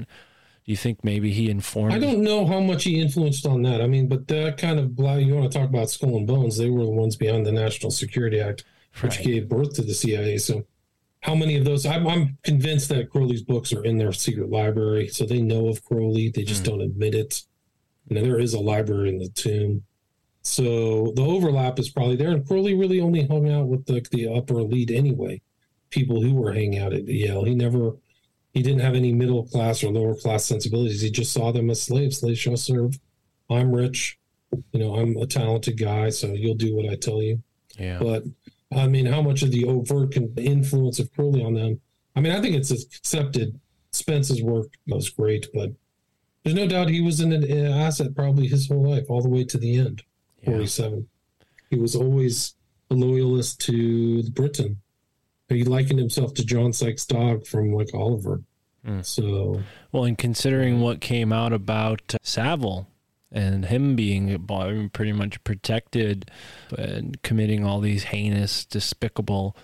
do you think maybe he informed? I don't know how much he influenced on that. I mean, but that kind of black. You want to talk about Skull and Bones? They were the ones behind the National Security Act, which Right. gave birth to the CIA. So, how many of those? I'm, I'm convinced that Crowley's books are in their secret library, so they know of Crowley. They just hmm. don't admit it. You know, there is a library in the tomb. So the overlap is probably there. And Crowley really only hung out with the, the upper elite anyway, people who were hanging out at Yale. He never, he didn't have any middle class or lower class sensibilities. He just saw them as slaves. Slaves shall serve. I'm rich. You know, I'm a talented guy, so you'll do what I tell you. Yeah. But I mean, how much of the overt influence of Crowley on them? I mean, I think it's accepted. Spence's work was great, but there's no doubt he was an, an asset probably his whole life, all the way to the end. Yeah. 47. He was always a loyalist to Britain. He likened himself to John Sikes' dog from like Oliver. Mm. So Well, and considering what came out about uh, Savile and him being uh, pretty much protected and committing all these heinous, despicable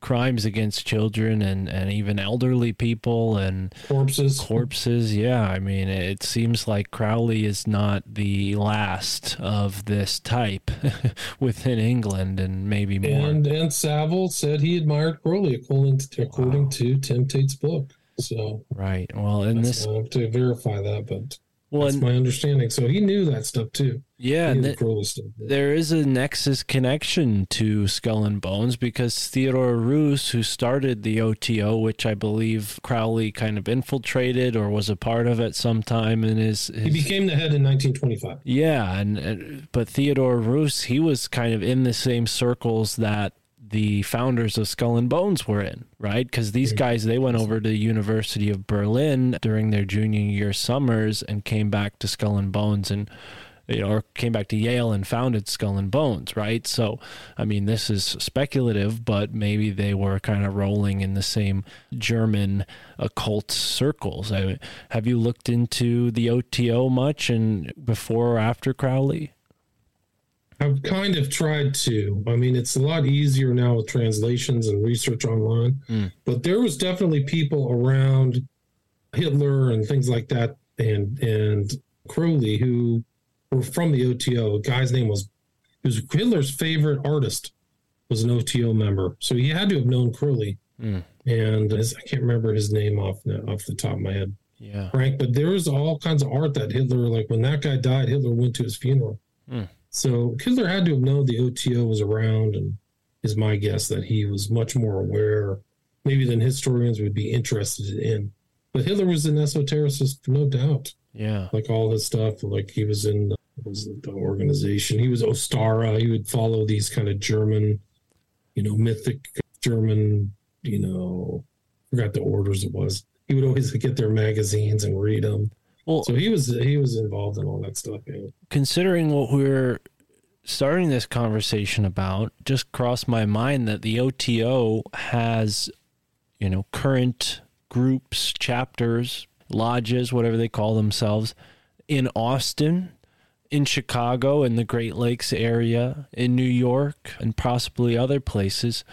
crimes against children and, and even elderly people and corpses. corpses. Yeah, I mean, it seems like Crowley is not the last of this type within England and maybe more. And and Savile said he admired Crowley according to, according to Tim Tate's book. So right. Well, and that's, this, I have to verify that, but well, that's my understanding. So he knew that stuff too. yeah, he and knew th- Crowley stuff. there is a nexus connection to Skull and Bones because Theodore Reuss, who started the OTO, which I believe Crowley kind of infiltrated or was a part of at some time and his, his He became the head in 1925. yeah, and, and but Theodore Reuss, he was kind of in the same circles that the founders of Skull and Bones were in, right? Because these guys they went over to the University of Berlin during their junior year summers and came back to Skull and Bones and you know, or came back to Yale and founded Skull and Bones, right? So, I mean, this is speculative, but maybe they were kind of rolling in the same German occult circles. I, have you looked into the OTO much and before or after Crowley? I've kind of tried to. I mean, it's a lot easier now with translations and research online, Mm. but there was definitely people around Hitler and things like that, and and Crowley who were from the OTO. A guy's name was he was Hitler's favorite artist was an OTO member, so he had to have known Crowley. Mm. And his, I can't remember his name off the, off the top of my head, Yeah. Frank. But there was all kinds of art that Hitler, like when that guy died, Hitler went to his funeral. Hmm. So Hitler had to have known the OTO was around, and is my guess that he was much more aware, maybe than historians would be interested in. But Hitler was an esotericist, no doubt. Yeah. Like all his stuff, like he was in was the organization. He was Ostara. He would follow these kind of German, you know, mythic German, you know, forgot the orders it was. He would always get their magazines and read them. Well, So he was he was involved in all that stuff. Yeah. considering what we're starting this conversation about, just crossed my mind that the OTO has, you know, current groups, chapters, lodges, whatever they call themselves, in Austin, in Chicago in the Great Lakes area, in New York, and possibly other places.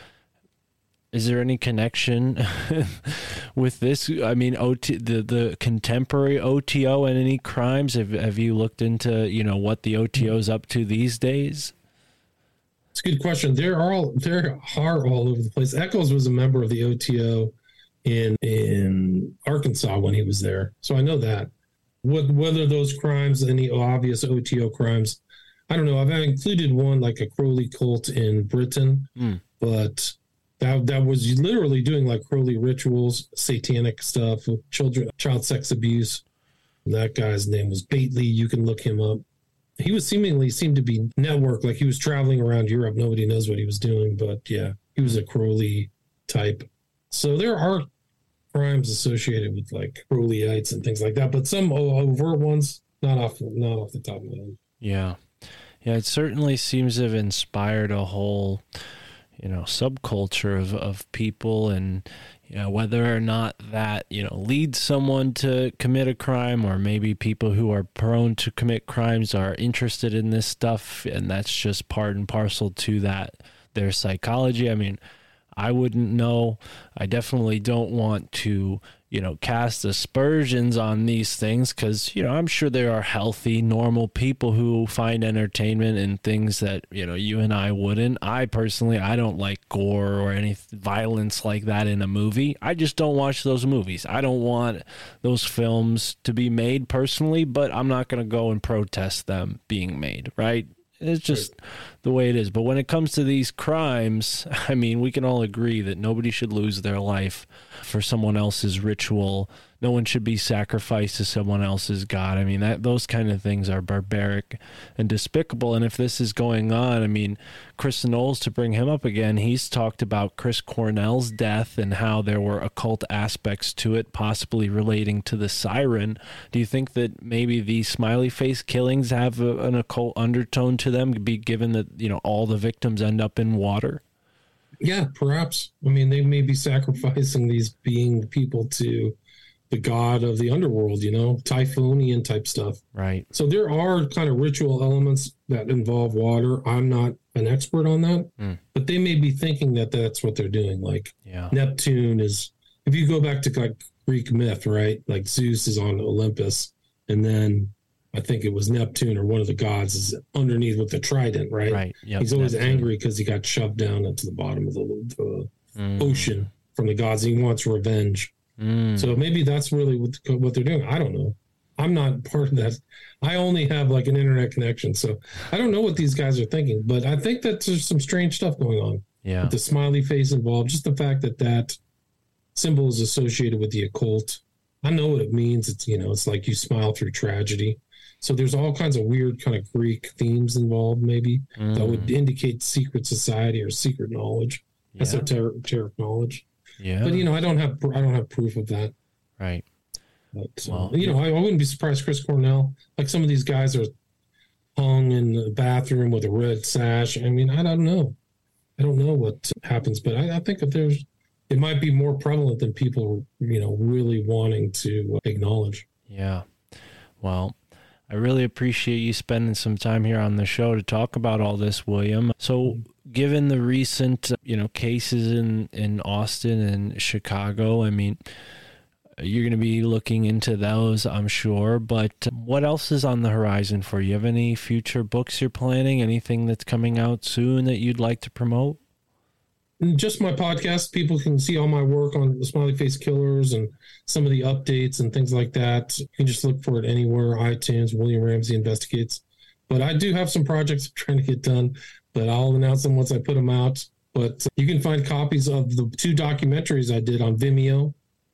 Is there any connection with this? I mean, OT, the the contemporary OTO and any crimes? Have have you looked into you know what the OTO is up to these days? It's a good question. There are all there are all over the place. Echols was a member of the OTO in in Arkansas when he was there, so I know that. What whether those crimes, any obvious OTO crimes, I don't know. I've included one like a Crowley cult in Britain, Mm. but that that was literally doing like Crowley rituals, satanic stuff, children, child sex abuse. That guy's name was Batley. You can look him up. He was seemingly seemed to be network, like he was traveling around Europe. Nobody knows what he was doing, but yeah, he was a Crowley type. So there are crimes associated with like Crowleyites and things like that, but some overt ones, not off not off the top of my head. Yeah. Yeah, it certainly seems to have inspired a whole, you know, subculture of, of people and you know, whether or not that, you know, leads someone to commit a crime or maybe people who are prone to commit crimes are interested in this stuff and that's just part and parcel to that their psychology. I mean, I wouldn't know. I definitely don't want to, you know, cast aspersions on these things because, you know, I'm sure there are healthy, normal people who find entertainment in things that, you know, you and I wouldn't. I personally, I don't like gore or any violence like that in a movie. I just don't watch those movies. I don't want those films to be made personally, but I'm not going to go and protest them being made, right? It's just the way it is. But when it comes to these crimes, I mean, we can all agree that nobody should lose their life for someone else's ritual. No one should be sacrificed to someone else's god. I mean, that those kind of things are barbaric and despicable. And if this is going on, I mean, Chris Knowles, to bring him up again, he's talked about Chris Cornell's death and how there were occult aspects to it, possibly relating to the siren. Do you think that maybe these smiley face killings have a, an occult undertone to them, be given that you know all the victims end up in water? Yeah, perhaps. I mean, they may be sacrificing these being people to the god of the underworld, you know, typhonian type stuff. Right. So there are kind of ritual elements that involve water. I'm not an expert on that, Mm. but they may be thinking that that's what they're doing. Like Yeah. Neptune is, if you go back to like Greek myth, right? Like Zeus is on Olympus, and then I think it was Neptune or one of the gods is underneath with the trident, right? Right. Yep. He's always Neptune. angry because he got shoved down into the bottom of the, the Mm. ocean from the gods. He wants revenge. Mm. So maybe that's really what, what they're doing. I don't know. I'm not part of that. I only have like an internet connection, so I don't know what these guys are thinking. But I think that there's some strange stuff going on. yeah. With the smiley face involved, just the fact that that symbol is associated with the occult. I know what it means. It's you know, it's like you smile through tragedy. So there's all kinds of weird kind of Greek themes involved, maybe that would indicate secret society or secret knowledge, Yeah. esoteric knowledge. Yeah. But you know, I don't have I don't have proof of that. right. But uh, Well, you know, I, I wouldn't be surprised. Chris Cornell, like some of these guys are hung in the bathroom with a red sash. I mean, I don't know. I don't know what happens, but I, I think if there's, it might be more prevalent than people, you know, really wanting to acknowledge. Yeah. Well, I really appreciate you spending some time here on the show to talk about all this, William. So, given the recent, you know, cases in in Austin and Chicago, I mean, you're going to be looking into those, I'm sure. But what else is on the horizon for you? Have any future books you're planning? Anything that's coming out soon that you'd like to promote? Just my podcast, people can see all my work on the Smiley Face Killers and some of the updates and things like that. You can just look for it anywhere iTunes, William Ramsey Investigates. But I do have some projects I'm trying to get done, but I'll announce them once I put them out. But uh, you can find copies of the two documentaries I did on Vimeo,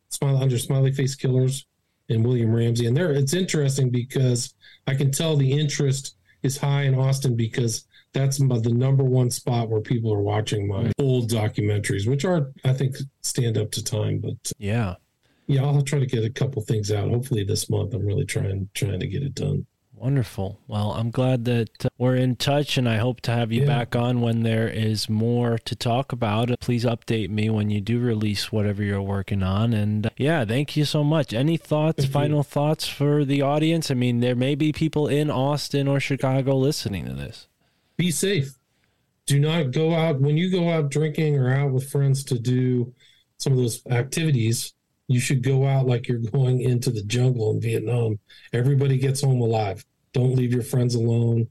Smiley under Smiley Face Killers and William Ramsey. And there, it's interesting because I can tell the interest is high in Austin because that's the number one spot where people are watching my old documentaries, which are, I think, stand up to time. But uh, Yeah. yeah, I'll try to get a couple things out. Hopefully this month. I'm really trying trying to get it done. Wonderful. Well, I'm glad that uh, we're in touch, and I hope to have you Yeah. back on when there is more to talk about. Please update me when you do release whatever you're working on. And uh, yeah, thank you so much. Any thoughts, final thoughts for the audience? I mean, there may be people in Austin or Chicago listening to this. Be safe. Do not go out when you go out drinking or out with friends to do some of those activities. You should go out like you're going into the jungle in Vietnam. Everybody gets home alive. Don't leave your friends alone.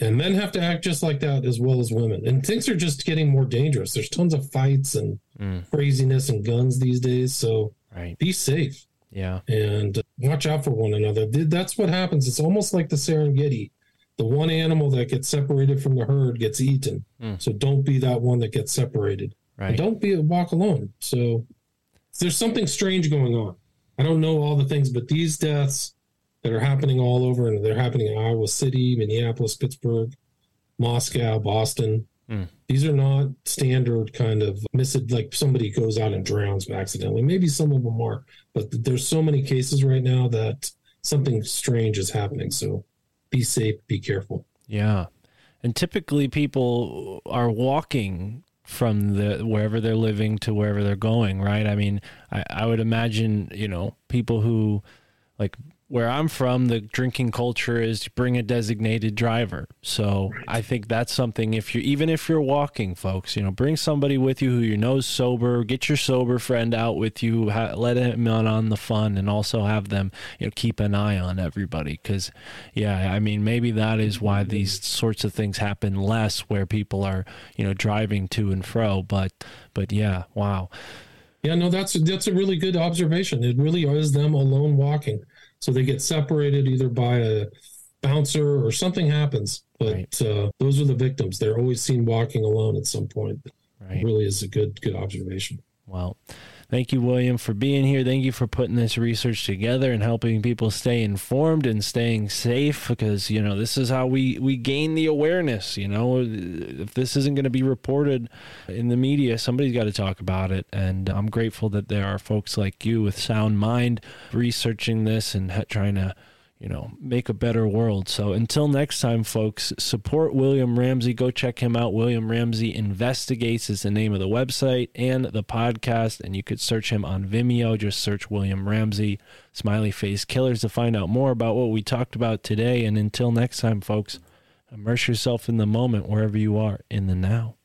And men have to act just like that as well as women. And things are just getting more dangerous. There's tons of fights and Mm. craziness and guns these days. So Right. be safe Yeah. and watch out for one another. That's what happens. It's almost like the Serengeti. The one animal that gets separated from the herd gets eaten. Mm. So don't be that one that gets separated. And don't be a walk alone. So there's something strange going on. I don't know all the things, but these deaths that are happening all over, and they're happening in Iowa City, Minneapolis, Pittsburgh, Moscow, Boston. Mm. These are not standard kind of missed, like somebody goes out and drowns accidentally. Maybe some of them are, but there's so many cases right now that something strange is happening. So be safe, be careful. Yeah. And typically people are walking from the wherever they're living to wherever they're going, right? I mean, I, I would imagine, you know, people who like where I'm from, the drinking culture is to bring a designated driver. So I think that's something if you even if you're walking, folks, you know, bring somebody with you who you know is sober. Get your sober friend out with you. Ha- let him in on the fun, and also have them, you know, keep an eye on everybody. Because, yeah, I mean, maybe that is why these sorts of things happen less, where people are, you know, driving to and fro. But, but yeah, wow. Yeah, no, that's that's a really good observation. It really is them alone walking. So they get separated either by a bouncer or something happens. But Right. uh, those are the victims. They're always seen walking alone at some point. Right. It really is a good good observation. Well, thank you, William, for being here. Thank you for putting this research together and helping people stay informed and staying safe because, you know, this is how we, we gain the awareness. You know, if this isn't going to be reported in the media, somebody's got to talk about it. And I'm grateful that there are folks like you with sound mind researching this and trying to you know, make a better world. So until next time, folks, support William Ramsey. Go check him out. William Ramsey Investigates is the name of the website and the podcast. And you could search him on Vimeo. Just search William Ramsey, Smiley Face Killers to find out more about what we talked about today. And until next time, folks, immerse yourself in the moment wherever you are in the now.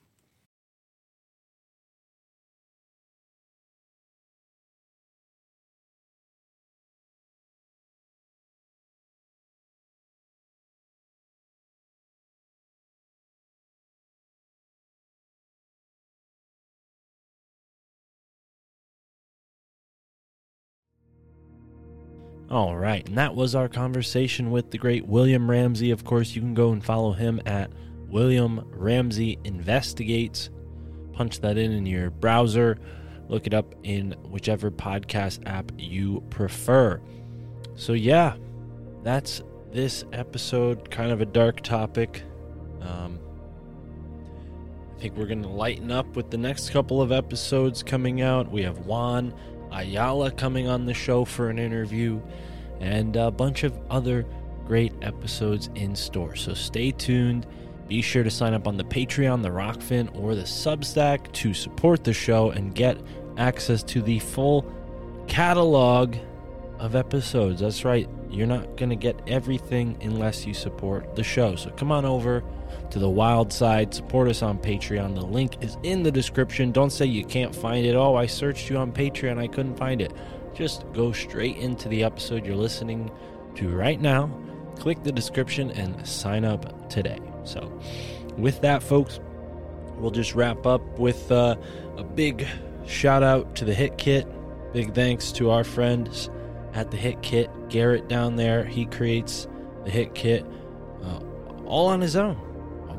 All right, and that was our conversation with the great William Ramsey. Of course, you can go and follow him at William Ramsey Investigates. Punch that in in your browser, look it up in whichever podcast app you prefer. So, yeah, that's this episode. Kind of a dark topic. Um, I think we're going to lighten up with the next couple of episodes coming out. We have Juan Ayala coming on the show for an interview, and a bunch of other great episodes in store. So stay tuned. Be sure to sign up on the Patreon, the Rokfin, or the Substack to support the show and get access to the full catalog of episodes. That's right, you're not going to get everything unless you support the show. So come on over to the wild side. Support us on Patreon. The link is in the description. Don't say you can't find it. Oh, I searched you on Patreon. I couldn't find it. Just go straight into the episode you're listening to right now. Click the description and sign up today. So, with that, folks, we'll just wrap up with uh, a big shout out to the Hit Kit. Big thanks to our friends at the Hit Kit. Garrett down there, he creates the Hit Kit uh, all on his own.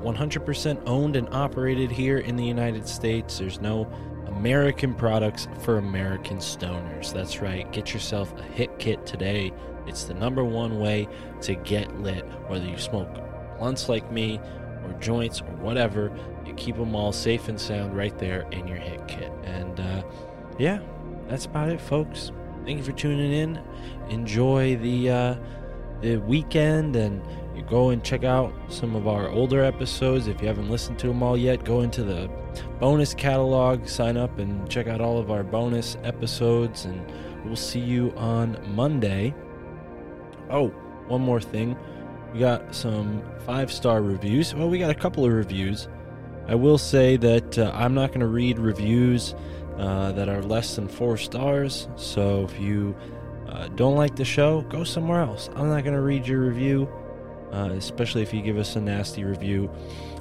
100% owned and operated here in the United States. There's no American products for American stoners. That's right. Get yourself a hit kit today. It's the number one way to get lit. Whether you smoke blunts like me or joints or whatever, you keep them all safe and sound right there in your hit kit. And uh, yeah, that's about it, folks. Thank you for tuning in. Enjoy the uh, the weekend and go and check out some of our older episodes. If you haven't listened to them all yet, go into the bonus catalog, sign up, and check out all of our bonus episodes. And we'll see you on Monday. Oh, one more thing. We got some five star reviews. Well, we got a couple of reviews. I will say that uh, I'm not going to read reviews uh, that are less than four stars. So if you uh, don't like the show, go somewhere else. I'm not going to read your review, uh, especially if you give us a nasty review.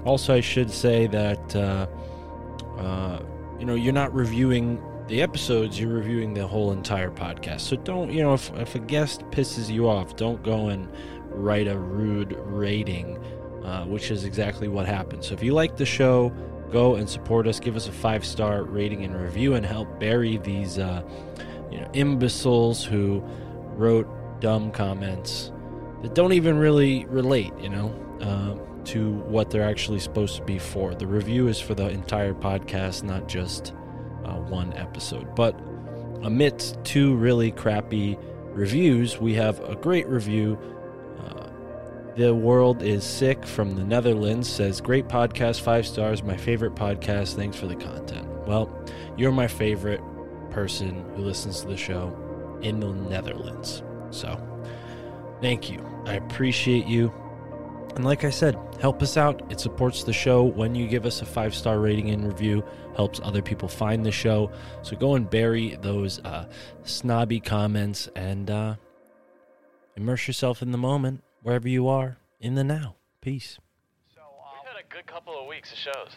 Also, I should say that uh, uh, you know you're not reviewing the episodes; you're reviewing the whole entire podcast. So don't you know if if a guest pisses you off, don't go and write a rude rating, uh, which is exactly what happened. So if you like the show, go and support us. Give us a five star rating and review, and help bury these uh, you know imbeciles who wrote dumb comments that don't even really relate. You know. Uh, to what they're actually supposed to be for. The review is for the entire podcast, not just uh, one episode. But amidst two really crappy reviews, we have a great review. Uh, the World is Sick from the Netherlands says, Great podcast, five stars, my favorite podcast. Thanks for the content. Well, you're my favorite person who listens to the show in the Netherlands. So, thank you. I appreciate you. And like I said, help us out. It supports the show when you give us a five star rating and review, helps other people find the show. So go and bury those uh, snobby comments and uh, immerse yourself in the moment, wherever you are, in the now. Peace. We've had a good couple of weeks of shows.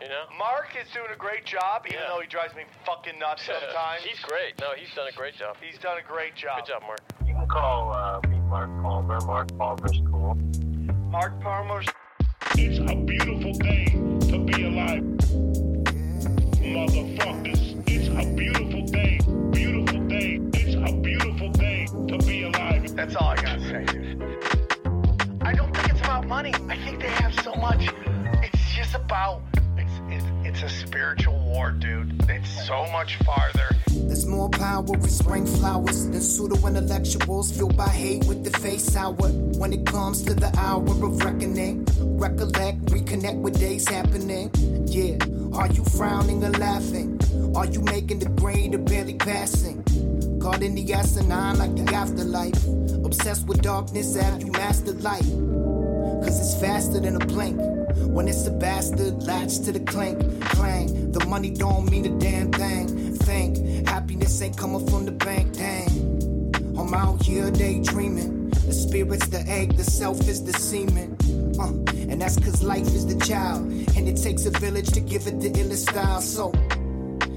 You know? Mark is doing a great job, even Yeah. though he drives me fucking nuts sometimes. he's great. No, he's done a great job. He's done a great job. Good job, Mark. You can call uh, me Mark Palmer. Mark Palmer's cool. Mark Palmer's It's a beautiful day to be alive. Motherfuckers, it's a beautiful day. Beautiful day. It's a beautiful day to be alive. That's all I gotta say, dude. I don't think it's about money. I think they have so much. It's just about. It's it's, it's a spiritual war, dude. It's so much farther. Spring flowers than pseudo intellectuals fueled by hate with the face sour. When it comes to the hour of reckoning, recollect, reconnect with days happening. Yeah, are you frowning or laughing? Are you making the grade or barely passing? Caught in the asinine like the afterlife. Obsessed with darkness, have you mastered light? Cause it's faster than a blink. When it's a bastard, latch to the clink, clang. The money don't mean a damn thing. Happiness ain't coming from the bank, dang. I'm out here daydreaming. The spirit's the egg, the self is the semen. Uh, and that's cause life is the child. And it takes a village to give it the illest style. So,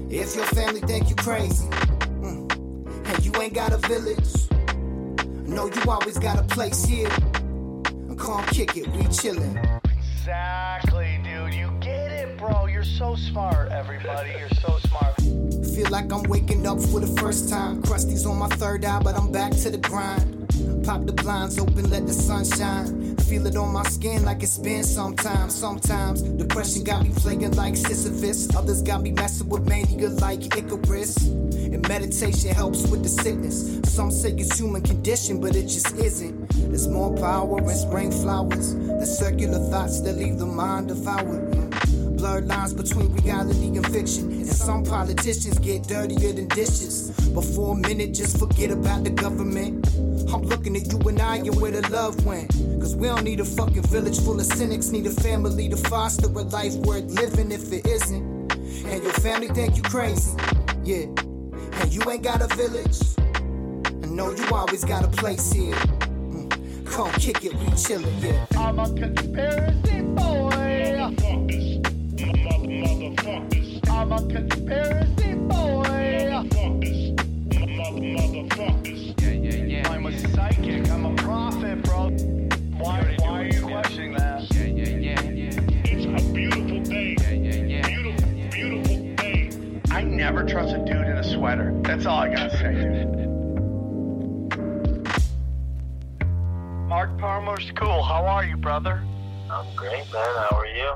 if your family think you crazy, mm, and you ain't got a village, know you always got a place here. Come kick it, we chillin'. So smart, everybody. You're so smart. Feel like I'm waking up for the first time. Krusty's on my third eye, but I'm back to the grind. Pop the blinds open, let the sun shine. Feel it on my skin like it's been sometimes. Sometimes depression got me plaguing like Sisyphus. Others got me messing with mania like Icarus. And meditation helps with the sickness. Some say it's human condition, but it just isn't. There's more power in spring flowers. The circular thoughts that leave the mind devoured. Blurred lines between reality and fiction. And some politicians get dirtier than dishes. But for a minute, just forget about the government. I'm looking at you and I and where the love went. Cause we don't need a fucking village full of cynics. Need a family to foster a life worth living if it isn't. And your family think you crazy. Yeah. And you ain't got a village. I know you always got a place here. Mm. Come kick it, we chillin', yeah. I'm a conspiracy boy. Motherfuckers, mother, motherfuckers, I'm a conspiracy boy. motherfuckers, mother, motherfuckers. Yeah, yeah, yeah. I'm a psychic. I'm a prophet, bro. Why, why are you questioning that? Yeah, yeah, yeah, yeah, It's a beautiful day. yeah, yeah, Beautiful, beautiful day. I never trust a dude in a sweater. That's all I gotta say, dude. Mark Palmer's cool. How are you, brother? I'm great, man. How are you?